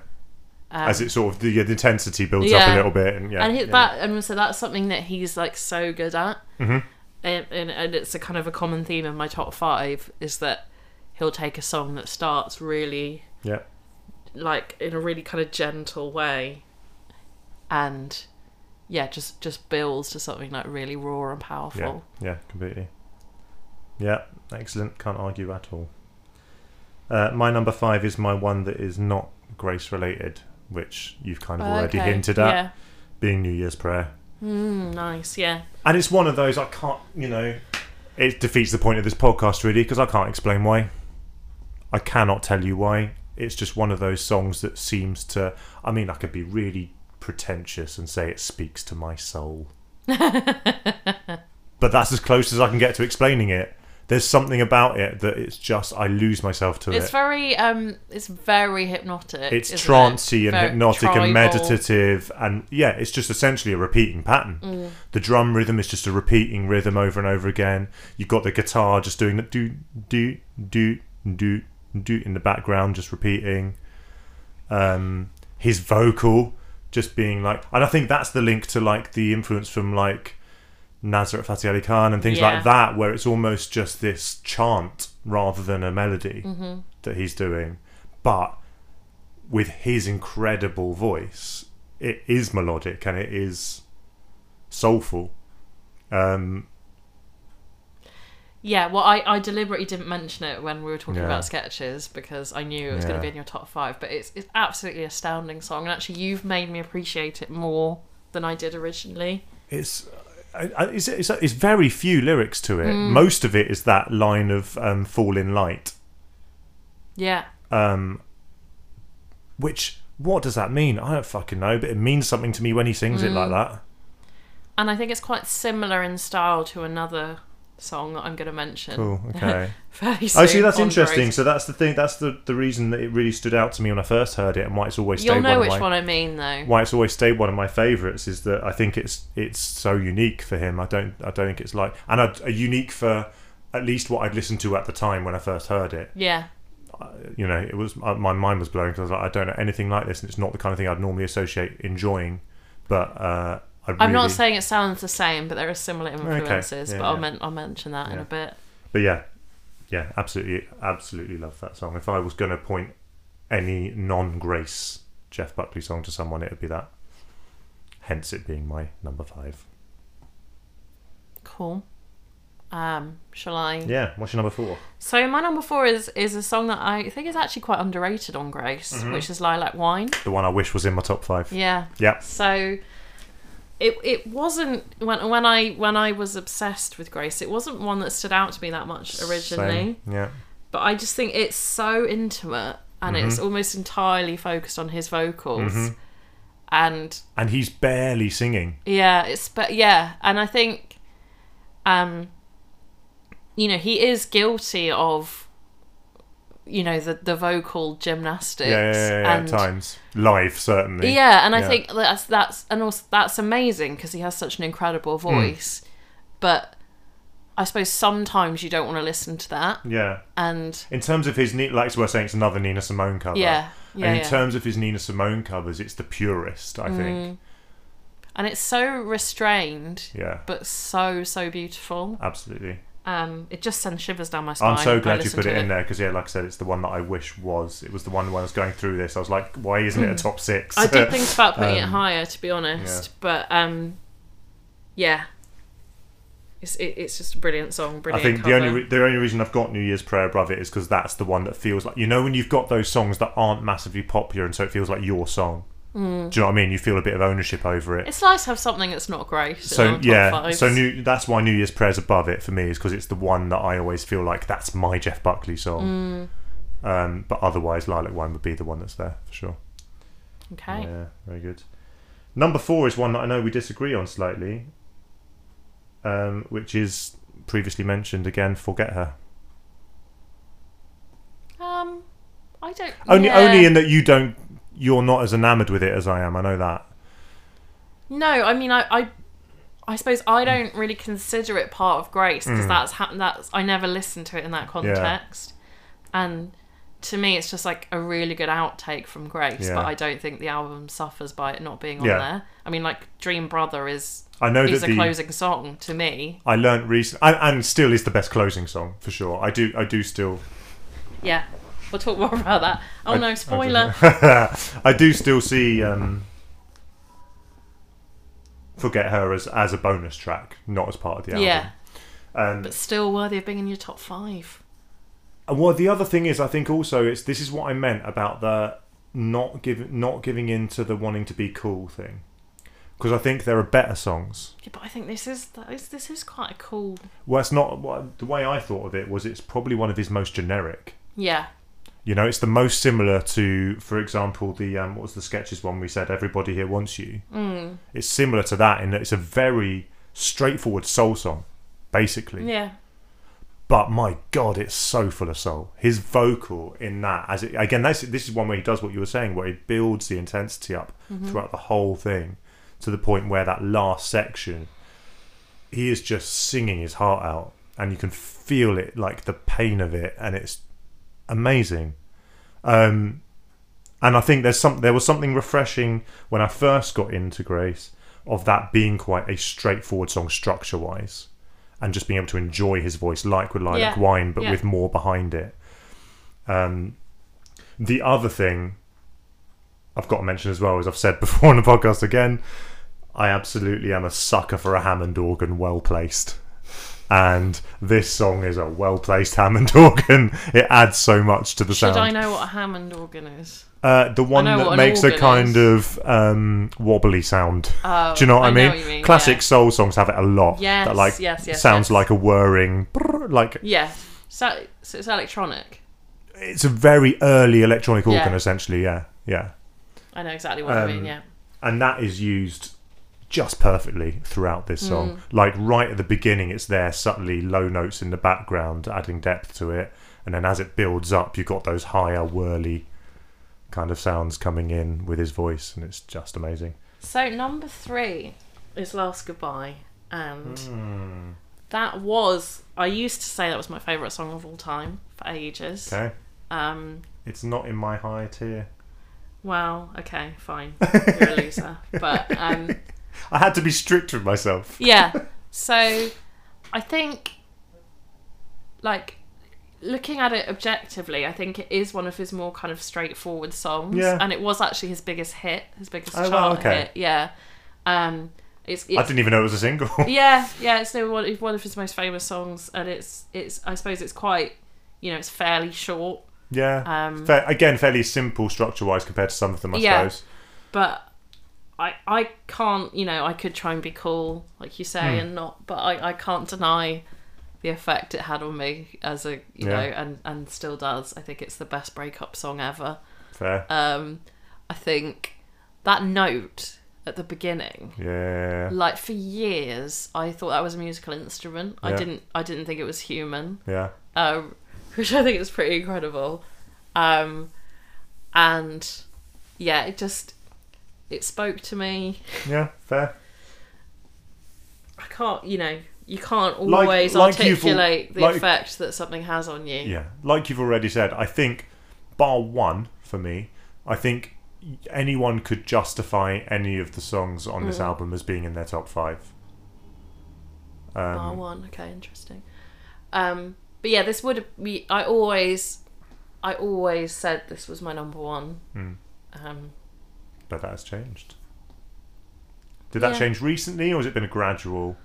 um, As it sort of the, yeah, the intensity builds up a little bit, and yeah, and he, yeah. that and so that's something that he's like so good at Mhm. And, and, and it's a kind of a common theme in my top five is that he'll take a song that starts really yeah, like in a really kind of gentle way and yeah just just builds to something like really raw and powerful yeah, yeah completely. Yeah, excellent. Can't argue at all. Uh, my number five is my one that is not grace related, which you've kind of already Okay, hinted at, yeah being New Year's prayer. Mm, nice yeah And it's one of those I can't, you know, it defeats the point of this podcast really because I can't explain why. I cannot tell you why. It's just one of those songs that seems to. I mean, I could be really pretentious and say it speaks to my soul. *laughs* but that's as close as I can get to explaining it. There's something about it that it's just I lose myself to it's it. It's very um it's very hypnotic It's trancey it? and Very hypnotic tribal. and meditative, and yeah, it's just essentially a repeating pattern. Mm. The drum rhythm is just a repeating rhythm over and over again. You've got the guitar just doing the do do do do do in the background, just repeating. Um, his vocal just being like, and I think that's the link to like the influence from like Nusrat Fateh Ali Khan and things Yeah. like that, where it's almost just this chant rather than a melody Mm-hmm. that he's doing, but with his incredible voice, it is melodic and it is soulful. Um, Yeah, well, I, I deliberately didn't mention it when we were talking Yeah. about sketches because I knew it was going to be in your top five. But it's it's absolutely astounding song, and actually, you've made me appreciate it more than I did originally. it's, it's, it's it's very few lyrics to it. Mm. Most of it is that line of um, "fall in light," Yeah, um, which what does that mean? I don't fucking know, but it means something to me when he sings it Mm. like that. and I think it's quite similar in style to another song that I'm going to mention. Cool. *laughs* Okay. Fairly Oh, see, that's interesting. Grace. So that's the thing. That's the, the reason that it really stood out to me when I first heard it, and why it's always stayed You'll know one which of my one I mean, though. why it's always stayed one of my favourites is that I think it's it's so unique for him. I don't I don't think it's like and a, a unique for at least what I'd listened to at the time when I first heard it. Yeah, You know, it was uh, my mind was blown because I was like, I don't know anything like this, and it's not the kind of thing I'd normally associate enjoying. But uh, I really, I'm not saying it sounds the same, but there are similar influences. Yeah, but I'll, yeah. men- I'll mention that in a bit. But yeah, yeah, absolutely, absolutely love that song. If I was going to point any non-Grace Jeff Buckley song to someone, it would be that. Hence, it being my number five. Cool. Um, shall I? Yeah, what's your number four? So my number four is is a song that I think is actually quite underrated on Grace, Mm-hmm. which is Lilac Wine. The one I wish was in my top five. Yeah. Yeah. So it it wasn't when when I when I was obsessed with Grace, it wasn't one that stood out to me that much originally. Same. Yeah. But I just think it's so intimate and it's Mm-hmm. almost entirely focused on his vocals. And And he's barely singing. yeah, it's but yeah, and I think um you know, he is guilty of you know, the the vocal gymnastics Yeah, yeah, yeah, yeah, and at times. Live, certainly. Yeah, and I think that's that's and also that's amazing because he has such an incredible Hmm. voice. But I suppose sometimes you don't want to listen to that, Yeah. and In terms of his, like we're saying, it's another Nina Simone cover. yeah, and in terms of his Nina Simone covers, it's the purest, I Mm. think. and it's so restrained, Yeah. but so so beautiful. Absolutely. Um, it just sends shivers down my spine. I'm so glad you put to it in there because yeah, like I said, it's the one that I wish was. It was the one when I was going through this. I was like, why isn't it a top six? Hmm. I did think *laughs* about putting it Um, higher, to be honest, yeah. but um, yeah, it's it, it's just a brilliant song. Brilliant. I think the only re- the only reason I've got New Year's Prayer above it is because that's the one that feels like you know when you've got those songs that aren't massively popular and so it feels like your song. Hmm. Do you know what I mean? You feel a bit of ownership over it. It's nice to have something that's not great. so yeah, so new, that's why New Year's Prayer's above it for me is because it's the one that I always feel like that's my Jeff Buckley song. Hmm. Um, but otherwise, Lilac Wine would be the one that's there for sure. okay. Yeah, very good. Number four is one that I know we disagree on slightly, um, which is previously mentioned again. Forget her. Um, I don't. Only, yeah. only in that you don't. You're not as enamoured with it as I am. I know that. No, I mean, I, I, I suppose I don't really consider it part of Grace because Mm. that's ha- that's I never listened to it in that context, and to me, it's just like a really good outtake from Grace. Yeah. But I don't think the album suffers by it not being on Yeah. there. I mean, like Dream Brother is I know is that a the closing song to me. I learned recently, and, and still is the best closing song for sure. I do. I do still. Yeah, we'll talk more about that. Oh I- no, spoiler! *laughs* I do still see. Um, Forget her as as a bonus track, not as part of the album. yeah, Um, but still worthy of being in your top five. Well, the other thing is, I think also it's this is what I meant about the not giving not giving in to the wanting to be cool thing, because I think there are better songs. Yeah, but I think this is this is quite a cool. Well, it's not the way I thought of it was. It's probably one of his most generic. Yeah, You know, it's the most similar to, for example, the um, what was the sketches one we said? Everybody here wants you. mm. It's similar to that in that it's a very straightforward soul song, basically. yeah, but my god it's so full of soul his vocal in that as it again this, this is one where he does what you were saying where he builds the intensity up throughout the whole thing to the point where that last section he is just singing his heart out and you can feel it like the pain of it and it's amazing um and i think there's some there was something refreshing when i first got into grace of that being quite a straightforward song structure wise and just being able to enjoy his voice like with lilac Yeah. wine but Yeah. with more behind it um the other thing i've got to mention as well as i've said *laughs* before on the podcast again i absolutely am a sucker for a hammond organ well placed and this song is a well placed hammond *laughs* organ it adds so much to the should sound I know what a Hammond organ is? uh, the one that makes a kind is. of um, wobbly sound Oh, do you know what I, mean? what mean? Classic yeah. soul songs have it a lot. Yes, that like yes, yes, sounds yes. like a whirring, brrr, like Yeah, so, so it's electronic. it's a very early electronic organ, Yeah. essentially. Yeah, yeah, I know exactly what I mean. Um, Yeah, and that is used just perfectly throughout this song. Mm. Like right at the beginning, it's there subtly, low notes in the background, adding depth to it, and then as it builds up, you've got those higher whirly kind of sounds coming in with his voice, and it's just amazing. So number three is Last Goodbye, and Hmm. that was I used to say that was my favourite song of all time for ages. Okay, Um, it's not in my high tier. well, okay, fine, *laughs* you're a loser, but um, I had to be strict with myself. yeah. *laughs* So I think, like, looking at it objectively, I think it is one of his more kind of straightforward songs. Yeah. And it was actually his biggest hit, his biggest Oh, chart wow, okay. hit. Yeah. Um, it's, it's I didn't even know it was a single. *laughs* yeah, *laughs* yeah. It's one it's one of his most famous songs, and it's it's. I suppose it's quite, you know, it's fairly short. yeah. Um, Fair, again, fairly simple structure wise compared to some of them, I Yeah. suppose. but I I can't you know I could try and be cool like you say Hmm. and not but I, I can't deny the effect it had on me as a you Yeah. know and and still does I think it's the best breakup song ever Fair. um I think that note at the beginning yeah. like for years I thought that was a musical instrument I didn't I didn't think it was human Yeah. um, *laughs* which I think is pretty incredible. Um, and yeah, it just it spoke to me. Yeah. Fair. I can't, you know, you can't Like- always like you've al- articulate the like- effect that something has on you. Yeah. Like you've already said, I think, bar one for me, I think anyone could justify any of the songs on Mm. this album as being in their top five. Um, Bar one, okay, interesting. Um, but yeah, this would be. I always, I always said this was my number one. Hmm. Um, But that has changed. Did that Yeah. change recently, or has it been a gradual?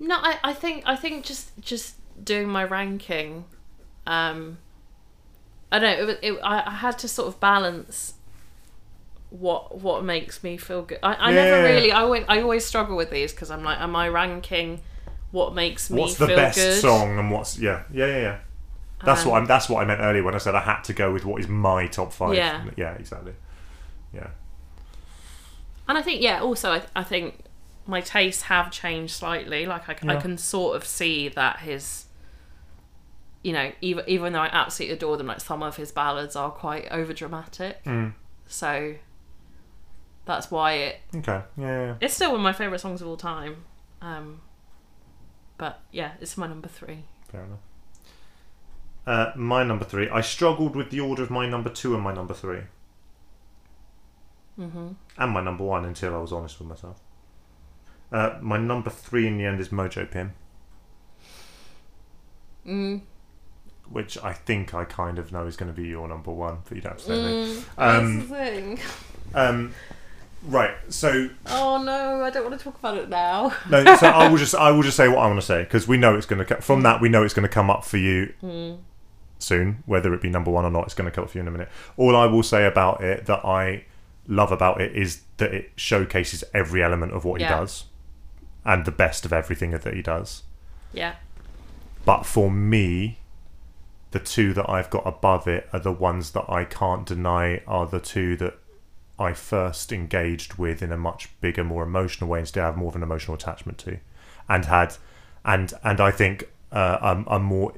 no, I, I think I think just just doing my ranking. Um, I don't know. It, it, I, I had to sort of balance what what makes me feel good. I, I never really. I always, I always struggle with these because I'm like, am I ranking what makes me What's the best good? song, and what's yeah, yeah, yeah, yeah. That's Um, what I'm. That's what I meant earlier when I said I had to go with what is my top five. Yeah. yeah, exactly. Yeah, And I think, yeah, also, I, I think my tastes have changed slightly. Like, I, c- I Yeah. can sort of see that his, you know, even, even though I absolutely adore them, like, some of his ballads are quite over dramatic. Mm. So that's why it. okay, yeah, yeah, yeah. It's still one of my favourite songs of all time. Um, but yeah, it's my number three. fair enough. Uh, my number three. I struggled with the order of my number two and my number three, hmm and my number one until I was honest with myself. Uh, my number three in the end is Mojo Pin, Mm. which I think I kind of know is going to be your number one, but you don't have to say. Mm. Um, That's the thing. Um, right, so Oh no, I don't want to talk about it now. no, so I will just I will just say what I want to say because we know it's going to from that we know it's going to come up for you Mm. soon, whether it be number one or not. It's going to come up for you in a minute. All I will say about it that I love about it is that it showcases every element of what Yeah. he does and the best of everything that he does. Yeah. But for me, the two that I've got above it are the ones that I can't deny are the two that I first engaged with in a much bigger, more emotional way, and still have more of an emotional attachment to, and had, and and I think uh, I'm, I'm more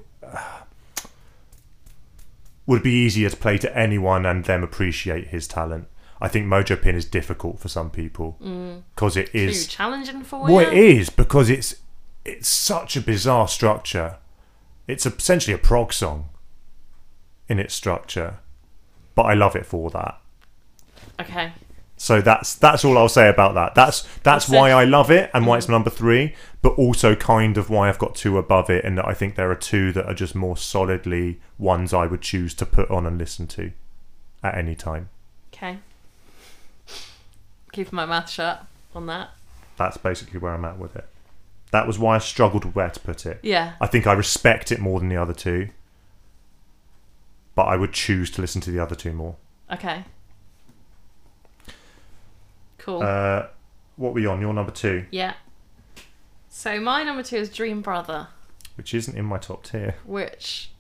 would be easier to play to anyone and them appreciate his talent. I think Mojo Pin is difficult for some people mm. because it is Too challenging for well, you. it is because it's it's such a bizarre structure. It's essentially a prog song in its structure, but I love it for that. Okay. So that's that's all I'll say about that. That's that's That's why it. I love it and why it's mm. number three, but also kind of why I've got two above it, and that I think there are two that are just more solidly ones I would choose to put on and listen to at any time. Okay. Keeping my mouth shut on that. That's basically where I'm at with it. That was why I struggled with where to put it. Yeah. I think I respect it more than the other two, but I would choose to listen to the other two more. Okay. Cool. Uh, what were you on? Your number two, yeah. So my number two is Dream Brother, which isn't in my top tier. which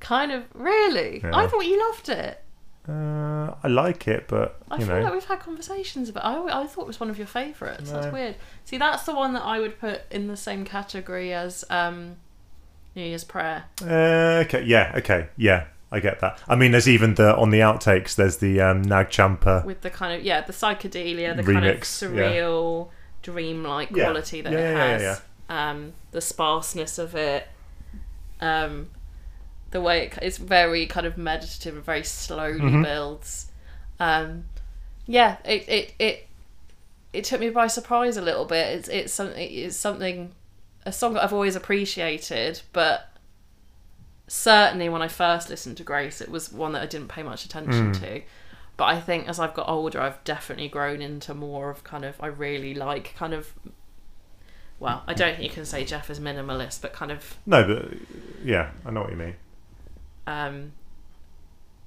kind of really. Yeah. I thought you loved it. Uh, I like it, but I feel know, like we've had conversations about. I, I thought it was one of your favourites. That's weird. See, that's the one that I would put in the same category as um, New Year's Prayer. uh, okay, yeah, okay, yeah, I get that. I mean, there's even the on the outtakes. There's the um, Nag Champa. with the kind of yeah the psychedelia the kind of Remix, yeah. surreal dreamlike Yeah. quality that Yeah, it has um the sparseness of it um the way it, it's very kind of meditative and very slowly Mhm. builds um yeah it, it it it took me by surprise a little bit it's it's something it's something a song that I've always appreciated but certainly when I first listened to Grace it was one that I didn't pay much attention Mm. to but I think as I've got older I've definitely grown into more of kind of I really like kind of well I don't think you can say Jeff is minimalist but kind of No, but yeah, I know what you mean. Um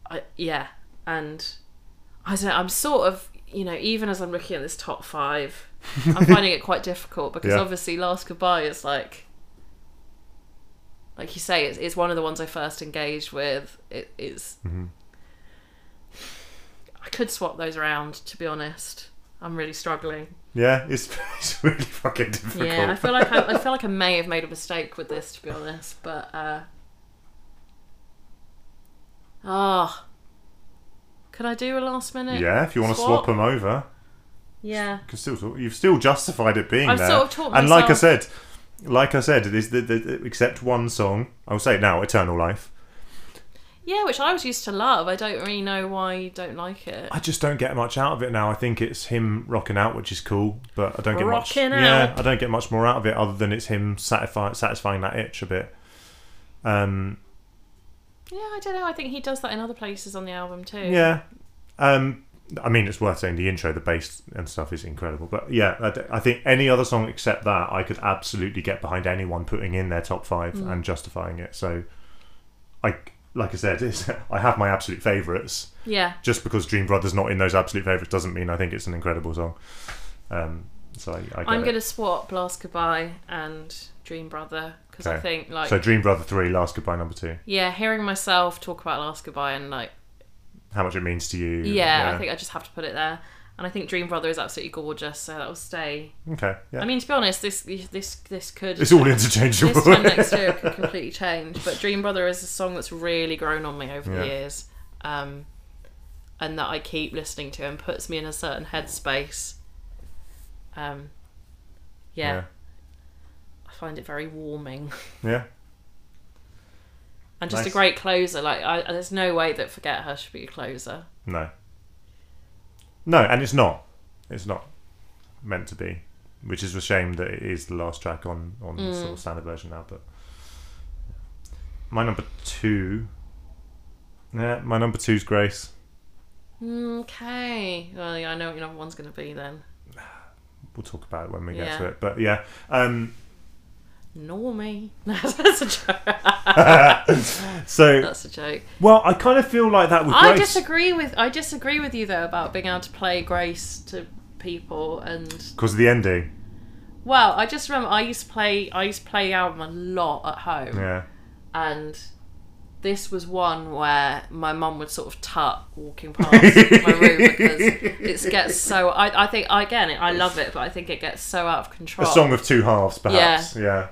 I, yeah and I don't know I'm sort of you know even as I'm looking at this top five I'm *laughs* finding it quite difficult because Yeah. obviously Last Goodbye is like like you say it's, it's one of the ones I first engaged with it is hmm I could swap those around to be honest I'm really struggling Yeah, it's *laughs* it's really fucking difficult. yeah I feel like I, I *laughs* feel like I may have made a mistake with this to be honest but uh ah could I do a last minute Yeah, if you want to Swap? swap them over, yeah you can still. You've still justified it being I've there. sort of taught and like I said, like I said, it is the, the, the- except one song. I'll say it now, "Eternal Life." Yeah, which I was used to love. I don't really know why you don't like it. I just don't get much out of it now. I think it's him rocking out, which is cool, but I don't get much. Rocking Yeah. I don't get much more out of it other than it's him satisfying satisfying that itch a bit. Um, Yeah, I don't know. I think he does that in other places on the album too. yeah. Um, I mean, it's worth saying the intro, the bass and stuff is incredible. But yeah, I, d- I think any other song except that, I could absolutely get behind anyone putting in their top five Mm. and justifying it. So, I like I said, *laughs* it's, I have my absolute favourites. Yeah. just because Dream Brothers not in those absolute favourites doesn't mean I think it's an incredible song. Um, so I, I I'm going to swap Last Goodbye and Dream Brother because I think, like, so Dream Brother three, Last Goodbye number two. yeah, hearing myself talk about Last Goodbye and, like, How much it means to you? yeah, I think I just have to put it there. And I think Dream Brother is absolutely gorgeous, so that will stay. Okay, yeah, I mean, to be honest, this this this could it's all interchangeable. this time next year *laughs* could completely change. But Dream Brother is a song that's really grown on me over Yeah. the years, um, and that I keep listening to and puts me in a certain headspace. Um, yeah, yeah, find it very warming yeah. and just Nice. a great closer. Like, I, there's no way that Forget Her should be a closer. No, no, and it's not. It's not meant to be, which is a shame that it is the last track on on the Mm. sort of standard version now. But my number two, yeah, my number two's Grace. Okay, well, yeah, I know what your number one's going to be then. We'll talk about it when we get Yeah. to it. But yeah, um, Normie. *laughs* that's a joke. so That's a joke. Well, I kind of feel like that with I Grace disagree with I disagree with you though about being able to play Grace to people and because of the ending. well, I just remember I used to play I used to play the album a lot at home Yeah, and this was one where my mum would sort of tut walking past my room *laughs* because it gets so I, I think again I love it but I think it gets so out of control. a song of two halves, perhaps. Yeah, yeah.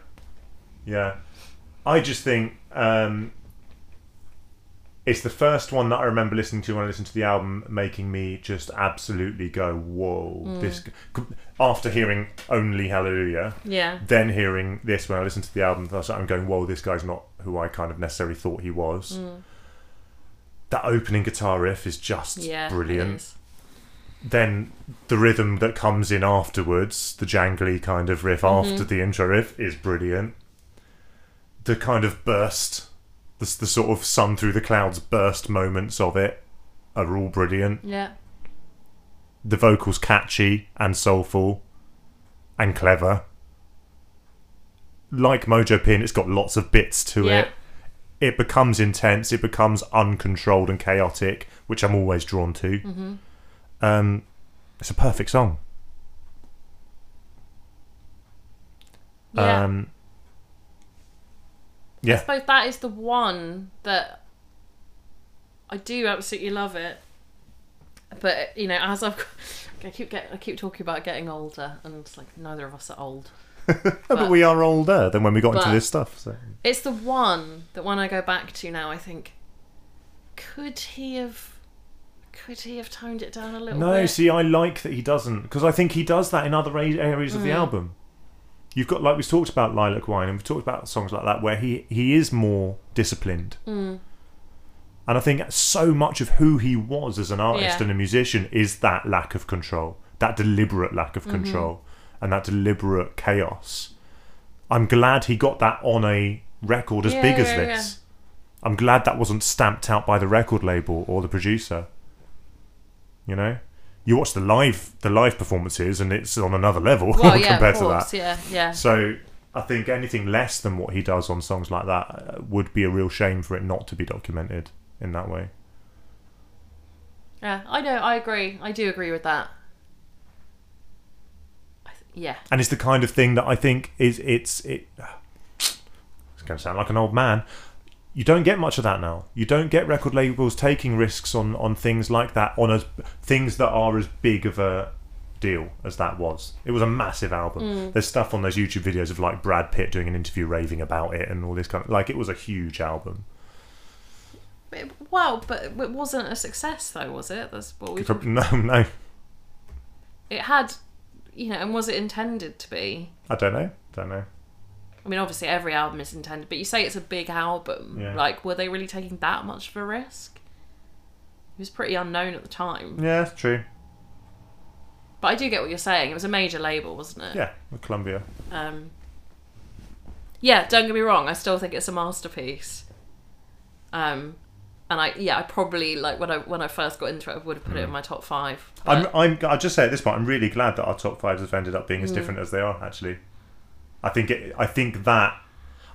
I just think um, it's the first one that I remember listening to when I listened to the album, making me just absolutely go, "Whoa!" Mm. This after hearing only Hallelujah. yeah. then hearing this when I listened to the album, I'm going, "Whoa, this guy's not who I kind of necessarily thought he was." Mm. That opening guitar riff is just Yeah. brilliant. is. Then the rhythm that comes in afterwards, the jangly kind of riff Mm-hmm. after the intro riff, is brilliant. The kind of burst, the, the sort of sun through the clouds burst moments of it are all brilliant. Yeah. The vocals catchy and soulful and clever. Like Mojo Pin, it's got lots of bits to Yeah. it. It becomes intense. It becomes uncontrolled and chaotic, which I'm always drawn to. Mm-hmm. Um, it's a perfect song. Yeah. Um, I yeah, suppose that is the one that I do absolutely love it. But you know, as I've *laughs* I keep get I keep talking about getting older, and it's like neither of us are old. but, *laughs* but we are older than when we got into this stuff. So It's the one that when I go back to now, I think, could he have, could he have toned it down a little no, bit? see, I like that he doesn't because I think he does that in other areas of the Mm. album. You've got like we've talked about Lilac Wine and we've talked about songs like that where he he is more disciplined. Mm. And I think so much of who he was as an artist Yeah. and a musician is that lack of control, that deliberate lack Mm-hmm. of control, and that deliberate chaos. I'm glad he got that on a record as Yeah, big as yeah, this. I'm glad that wasn't stamped out by the record label or the producer. You know, you watch the live the live performances, and it's on another level Well, *laughs* yeah, compared of to that. yeah, yeah. So I think anything less than what he does on songs like that uh, would be a real shame for it not to be documented in that way. Yeah, I know. I agree. I do agree with that. Th- yeah. And it's the kind of thing that I think is it's it. *sighs* It's going to sound like an old man. You don't get much of that now. You don't get record labels taking risks on on things like that on as things that are as big of a deal as that was. It was a massive album. Mm. There's stuff on those YouTube videos of like Brad Pitt doing an interview raving about it and all this kind of like it was a huge album. It- well, but it wasn't a success, though, was it? That's what we. No, no, It had, you know, and was it intended to be? I don't know. Don't know. I mean, obviously every album is intended, but you say it's a big album. Yeah. Like, were they really taking that much of a risk? He was pretty unknown at the time. Yeah, it's true. But I do get what you're saying. It was a major label, wasn't it? Yeah, with Columbia. Um, yeah, don't get me wrong. I still think it's a masterpiece. Um, and I yeah, I probably like when I when I first got into it, I would have put it in my top five. I'm, I'm, I'll just say at this point, I'm really glad that our top fives have ended up being Mm. as different as they are. Actually, I think it, I think that,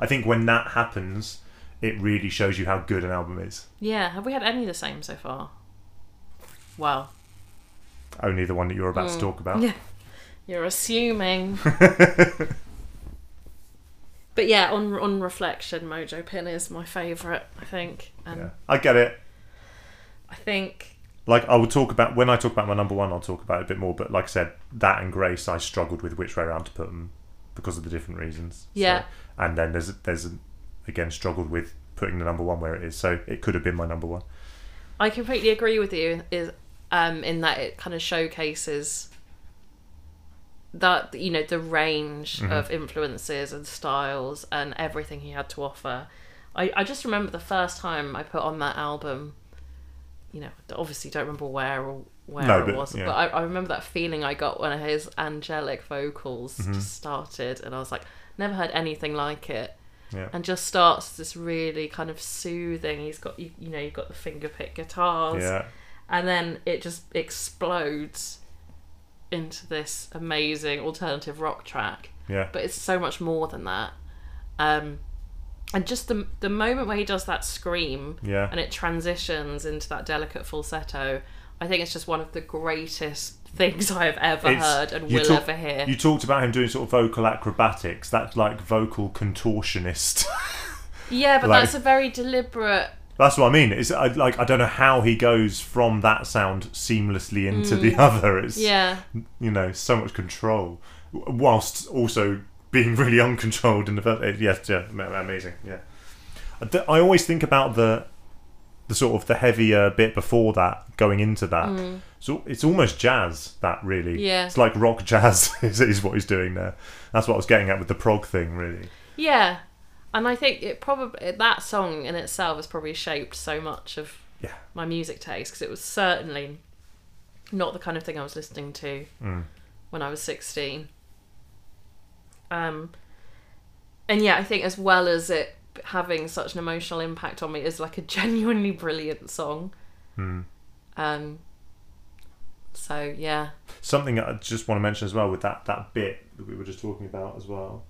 I think when that happens, it really shows you how good an album is. yeah, have we had any the same so far? Wow. Only the one that you're about to talk about. Mm. Yeah. You're assuming. *laughs* but yeah, on on reflection, Mojo Pin is my favourite, I think. And Yeah. I get it. I think Like I will talk about when I talk about my number one, I'll talk about it a bit more. But like I said, that and Grace, I struggled with which way around to put them because of the different reasons. So- Yeah. and then there's there's again struggled with putting the number one where it is. So it could have been my number one. I completely agree with you is um in that it kind of showcases that you know the range Mm-hmm. of influences and styles and everything he had to offer. I, I just remember the first time I put on that album, you know, obviously don't remember where or where No, it but, was, yeah. but I, I remember that feeling I got when his angelic vocals Mm-hmm. just started, and I was like, never heard anything like it Yeah. and just starts this really kind of soothing. He's got you, you know you've got the fingerpick guitars, Yeah. and then it just explodes into this amazing alternative rock track. Yeah. But it's so much more than that. Um, and just the the moment where he does that scream Yeah. and it transitions into that delicate falsetto, I think it's just one of the greatest things I have ever It's- heard and will talk- ever hear. You talked about him doing sort of vocal acrobatics. That's like vocal contortionist. *laughs* yeah, but like- that's a very deliberate That's what I mean. It's I, like I don't know how he goes from that sound seamlessly into Mm. the other. It's yeah. you know so much control, whilst also being really uncontrolled in the first. Yes, yeah, amazing. Yeah, I always think about the the sort of the heavier bit before that, going into that. So it's almost jazz. That really, Mm. Yeah. it's like rock jazz *laughs* is, is what he's doing there. That's what I was getting at with the prog thing, really. Yeah, and I think it probably that song in itself has probably shaped so much of Yeah. my music taste because it was certainly not the kind of thing I was listening to Mm. when I was sixteen. Um, and yeah, I think as well as it having such an emotional impact on me, is like a genuinely brilliant song. Mm. Um, so yeah, Something I just want to mention as well with that that bit that we were just talking about as well.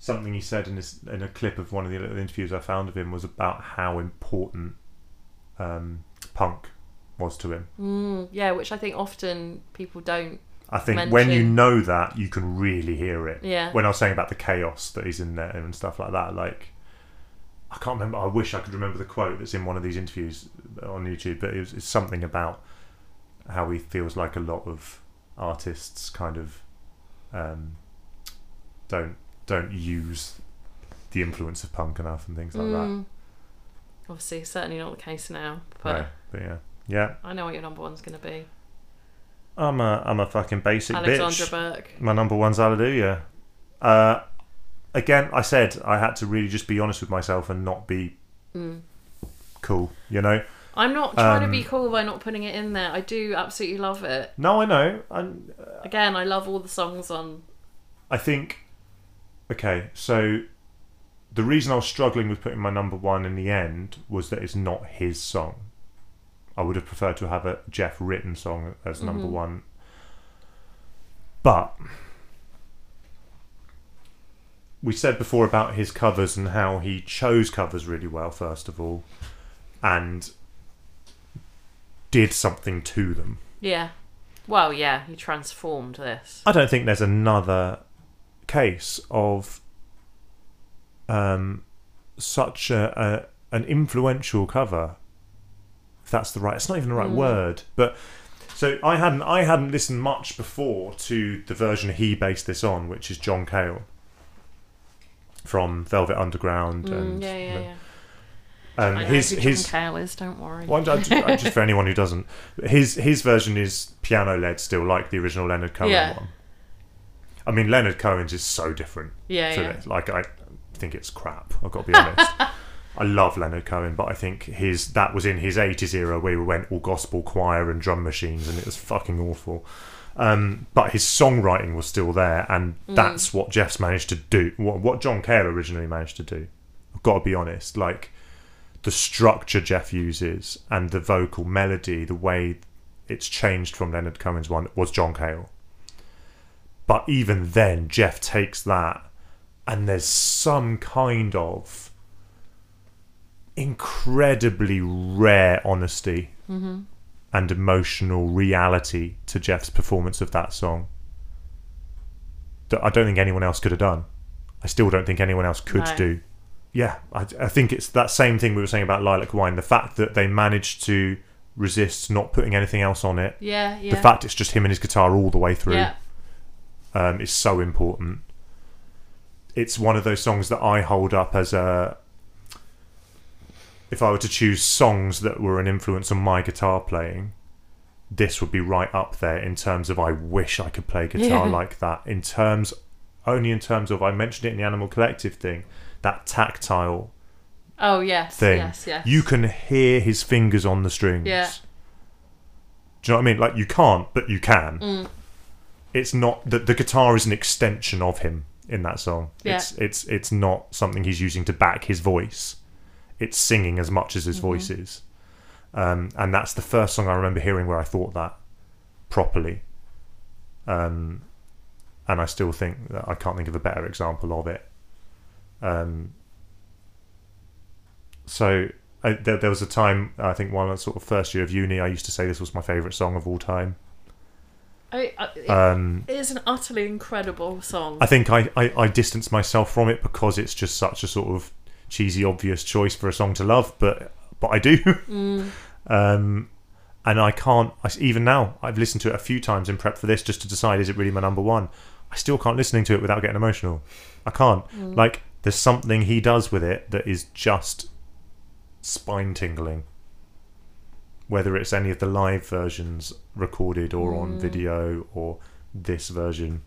Something he said in this in a clip of one of the little interviews I found of him was about how important um, punk was to him. mm, yeah, which I think often people don't. I think when you know that, you can really hear it. Yeah. When I was saying about the chaos that is in there and stuff like that, like I can't remember. I wish I could remember the quote that's in one of these interviews on YouTube, but it was, it's something about how he feels like a lot of artists kind of um, don't don't use the influence of punk enough and things like that. Mm. Obviously, certainly not the case now. But No, but yeah, yeah. I know what your number one's going to be. I'm a I'm a fucking basic Alexandra bitch. Burke. My number one's Hallelujah. Uh, again, I said I had to really just be honest with myself and not be Mm. cool. You know? I'm not trying to be Um, cool by not putting it in there. I do absolutely love it. No, I know. I'm, Again, I love all the songs on. I think. Okay, so the reason I was struggling with putting my number one in the end was that it's not his song. I would have preferred to have a Jeff written song as number Mhm. one. But we said before about his covers and how he chose covers really well, first of all, and did something to them. Yeah. Well, yeah, he transformed this. I don't think there's another case of um, such a, a an influential cover. If that's the right, it's not even the right Mm. word. But so I hadn't I hadn't listened much before to the version he based this on, which is John Cale from Velvet Underground Mm, and yeah, yeah, yeah. and I his his is. Don't worry. well, just, just for anyone who doesn't, his his version is piano led still, like the original Leonard Cohen Yeah. one. I mean, Leonard Cohen's is so different yeah, yeah. this. Like I, think it's crap. I've got to be honest. *laughs* I love Leonard Cohen, but I think his that was in his eighties era where we went all gospel choir and drum machines, and it was fucking awful. Um, but his songwriting was still there, and that's what Jeff's managed to do. What, what John Cale originally managed to do. I've got to be honest. Like the structure Jeff uses and the vocal melody, the way it's changed from Leonard Cohen's one was John Cale. But even then, Jeff takes that, and there's some kind of incredibly rare honesty and emotional reality to Jeff's performance of that song that I don't think anyone else could have done. I still don't think anyone else could No. do. Yeah, I, I think it's that same thing we were saying about Lilac Wine. The fact that they managed to resist not putting anything else on it. Yeah, yeah. The fact it's just him and his guitar all the way through yeah. um, is so important. It's one of those songs that I hold up as a. If I were to choose songs that were an influence on my guitar playing, this would be right up there in terms of I wish I could play guitar Yeah. like that. In terms, only in terms of I mentioned it in the Animal Collective thing, that tactile Oh yes, thing. yes, yes. You can hear his fingers on the strings. Yeah. Do you know what I mean? Like you can't, but you can. Mm. It's not that the guitar is an extension of him in that song. Yeah. It's it's it's not something he's using to back his voice. It's singing as much as his Mm-hmm. voice is. Um, and that's the first song I remember hearing where I thought that properly. Um, and I still think that I can't think of a better example of it. Um, so I, there, there was a time I think one sort of first year of uni I used to say this was my favourite song of all time. I, I, it, Um, it is an utterly incredible song. I think I, I, I distance myself from it because it's just such a sort of cheesy, obvious choice for a song to love, but but I do. *laughs* Mm. um, and I can't. I, even now, I've listened to it a few times in prep for this just to decide is it really my number one. I still can't listening to it without getting emotional. I can't. Mm. Like there's something he does with it that is just spine tingling. Whether it's any of the live versions recorded or on mm. video or this version,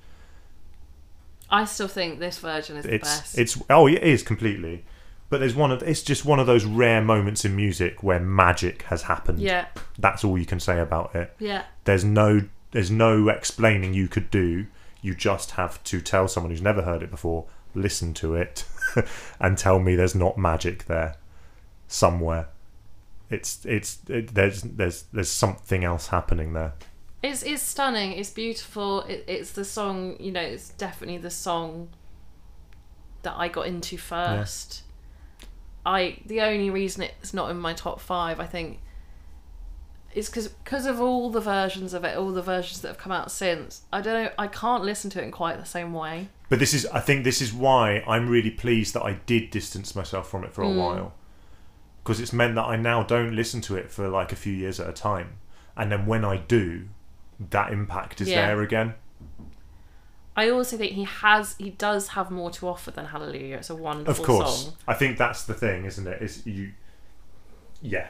I still think this version is the best. it's oh it is completely but there's one of it's just one of those rare moments in music where magic has happened yeah, that's all you can say about it yeah, there's no there's no explaining you could do you just have to tell someone who's never heard it before listen to it *laughs* and tell me there's not magic there somewhere it's it's it, there's there's there's something else happening there it's it's stunning. It's beautiful. It, it's the song. You know, it's definitely the song that I got into first. I the only reason it's not in my top five, I think, is because because of all the versions of it, all the versions that have come out since. I don't know. I can't listen to it in quite the same way. But this is, I think, this is why I'm really pleased that I did distance myself from it for a Mm. while, because it's meant that I now don't listen to it for like a few years at a time, and then when I do, that impact is Yeah. there again. I also think he has he does have more to offer than Hallelujah. It's a wonderful Of course, song. I think that's the thing, isn't it? Is you, yeah,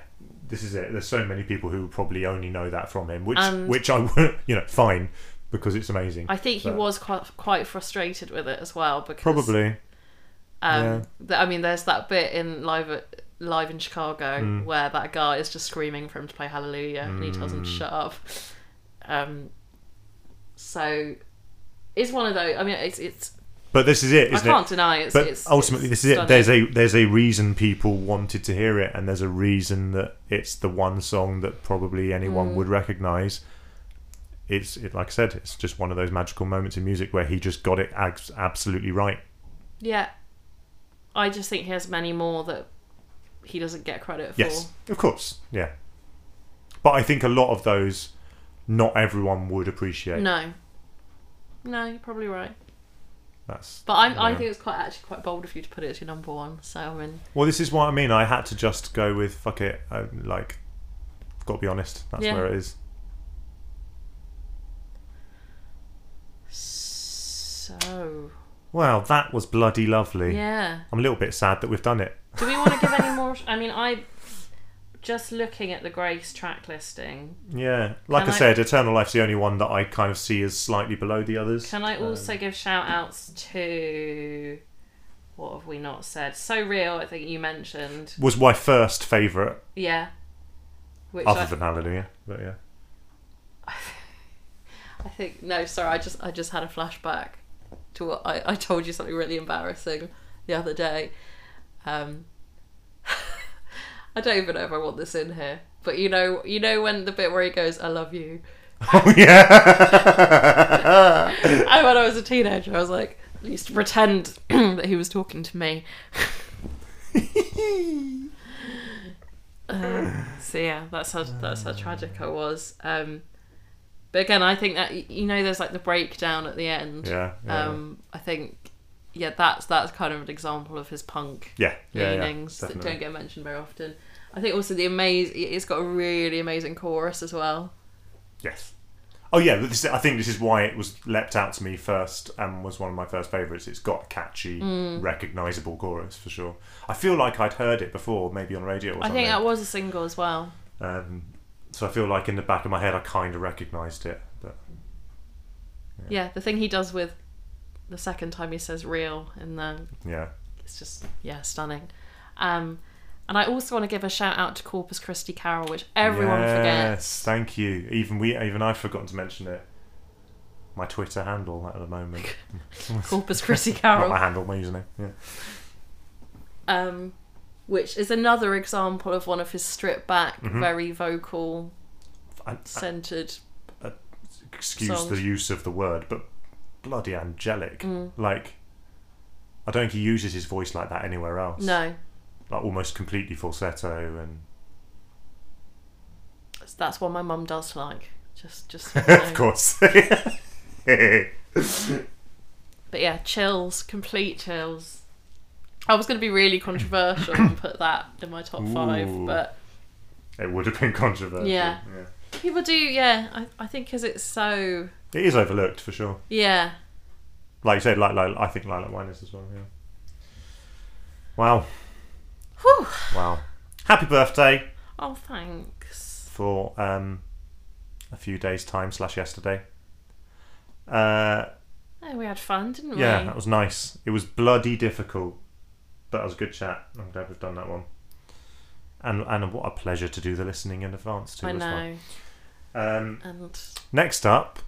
this is it. There's so many people who probably only know that from him, which And- which I would, *laughs* you know, fine because it's amazing. I think he was quite quite frustrated with it as well because Probably, Um, Yeah. th- I mean, there's that bit in live at, live in Chicago Mm. where that guy is just screaming for him to play Hallelujah, and he tells him to Mm. shut up. Um, so it's one of those. I mean, it's it's. but this is it, I can't it? deny it's. but it's, ultimately it's this is it stunning. there's a there's a reason people wanted to hear it and there's a reason that it's the one song that probably anyone Mm. would recognize it's it, like i said it's just one of those magical moments in music where he just got it abs- absolutely right yeah. I just think he has many more that he doesn't get credit for. yes of course yeah but i think a lot of those not everyone would appreciate No. No, you're probably right. that's But I'm, I think it's quite actually quite bold of you to put it as your number one. So I mean, well this is what i mean i had to just go with fuck it I, like got to be honest that's Yeah. where it is so well that was bloody lovely yeah. i'm a little bit sad that we've done it Do we want to give any *laughs* more? I mean, I just looking at the Grace track listing. Yeah, like I, I- said, Eternal Life's the only one that I kind of see as slightly below the others. Can I Um, also give shout outs to what have we not said? So real. I think you mentioned. Was my first favourite, Yeah. Which other I, than Hallelujah. But yeah. *laughs* I think no. Sorry, I just I just had a flashback to what I, I told you something really embarrassing the other day. Um, I don't even know if I want this in here, but you know, you know when the bit where he goes, "I love you." *laughs* Oh yeah. *laughs* And when I was a teenager, I was like, I used to pretend *clears throat* that he was talking to me. *laughs* Um, so yeah, that's how that's how tragic I was. Um, but again, I think that you know, there's like the breakdown at the end. yeah. Yeah. Um, I think yeah, that's that's kind of an example of his punk yeah. Yeah. yeah, leanings that don't get mentioned very often. I think also the amazing, it's got a really amazing chorus as well. Yes. Oh yeah, this, I think this is why it was leapt out to me first and was one of my first favourites. It's got a catchy, Mm. recognisable chorus for sure. I feel like I'd heard it before, maybe on radio or I think that was a single as well. um, so I feel like in the back of my head I kind of recognised it. But Yeah, the thing he does with the second time he says "real" in the yeah, it's just yeah stunning. Um, and I also want to give a shout out to Corpus Christi Carol, which everyone forgets. yes, forgets. Thank you. Even we, even I've forgotten to mention it. My Twitter handle at the moment. *laughs* Corpus Christi Carol. *laughs* Not my handle, my username. Yeah. um, which is another example of one of his stripped back, Mhm. very vocal centered. excuse songs. the use of the word, but bloody angelic. Mm. Like, I don't think he uses his voice like that anywhere else. No, Like almost completely falsetto and. that's what my mum does like. Just, just. *laughs* of course. *laughs* But yeah, chills, complete chills. I was going to be really controversial and put that in my top five, but it would have been controversial. Yeah. people do. Yeah, I, I think because it's so. It is overlooked for sure. Yeah, Like you said, like, like I think Lilac Wine is as well. Yeah. Wow. Whew. Wow. Happy birthday Oh, thanks. for um, a few days time slash yesterday. Uh, Oh, we had fun, didn't we? yeah, that was nice. It was bloody difficult, but it was a good chat. I'm glad we've done that one. And and what a pleasure to do the listening in advance too I as know. well. Um, And next up,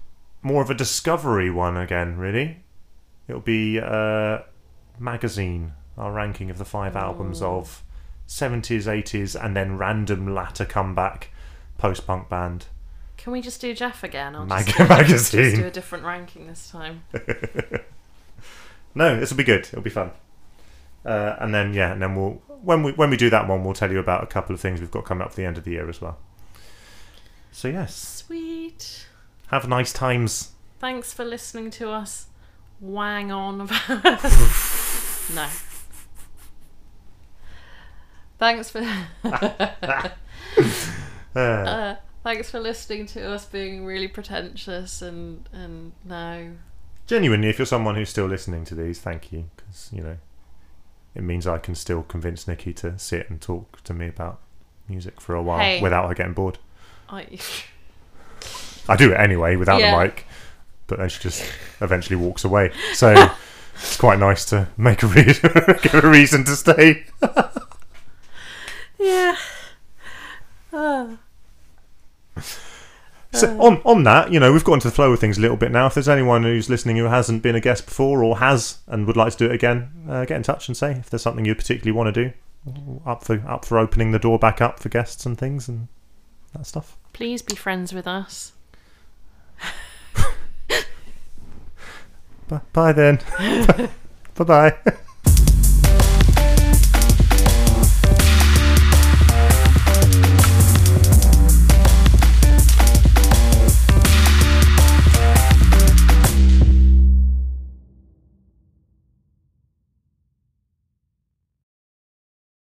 more of a discovery one again. Really, it'll be uh, magazine. Our ranking of the five albums of 70s, 80s, and then random latter comeback post punk band. can we just do Jeff again? I'll Mag- just, *laughs* magazine. Just do a different ranking this time. *laughs* No, this will be good. It'll be fun. Uh, and then yeah, and then we'll when we when we do that one, we'll tell you about a couple of things we've got coming up for the end of the year as well. So yes, Sweet. Have nice times. Thanks for listening to us wang on about. *laughs* no. Thanks for *laughs* Uh, uh, thanks for listening to us being really pretentious and and no. genuinely, if you're someone who's still listening to these, thank you because you know it means I can still convince Nikki to sit and talk to me about music for a while Hey. without her getting bored. I *laughs* I do it anyway without Yeah. the mic, but then she just eventually walks away. So *laughs* it's quite nice to make a reason, *laughs* give a reason to stay. *laughs* yeah. Ah. So on on that, you know, we've got into the flow of things a little bit now. If there's anyone who's listening who hasn't been a guest before or has and would like to do it again, uh, get in touch and say if there's something you particularly want to do. Up for up for opening the door back up for guests and things and that stuff. Please be friends with us. *laughs* Bye, bye then. *laughs* bye bye.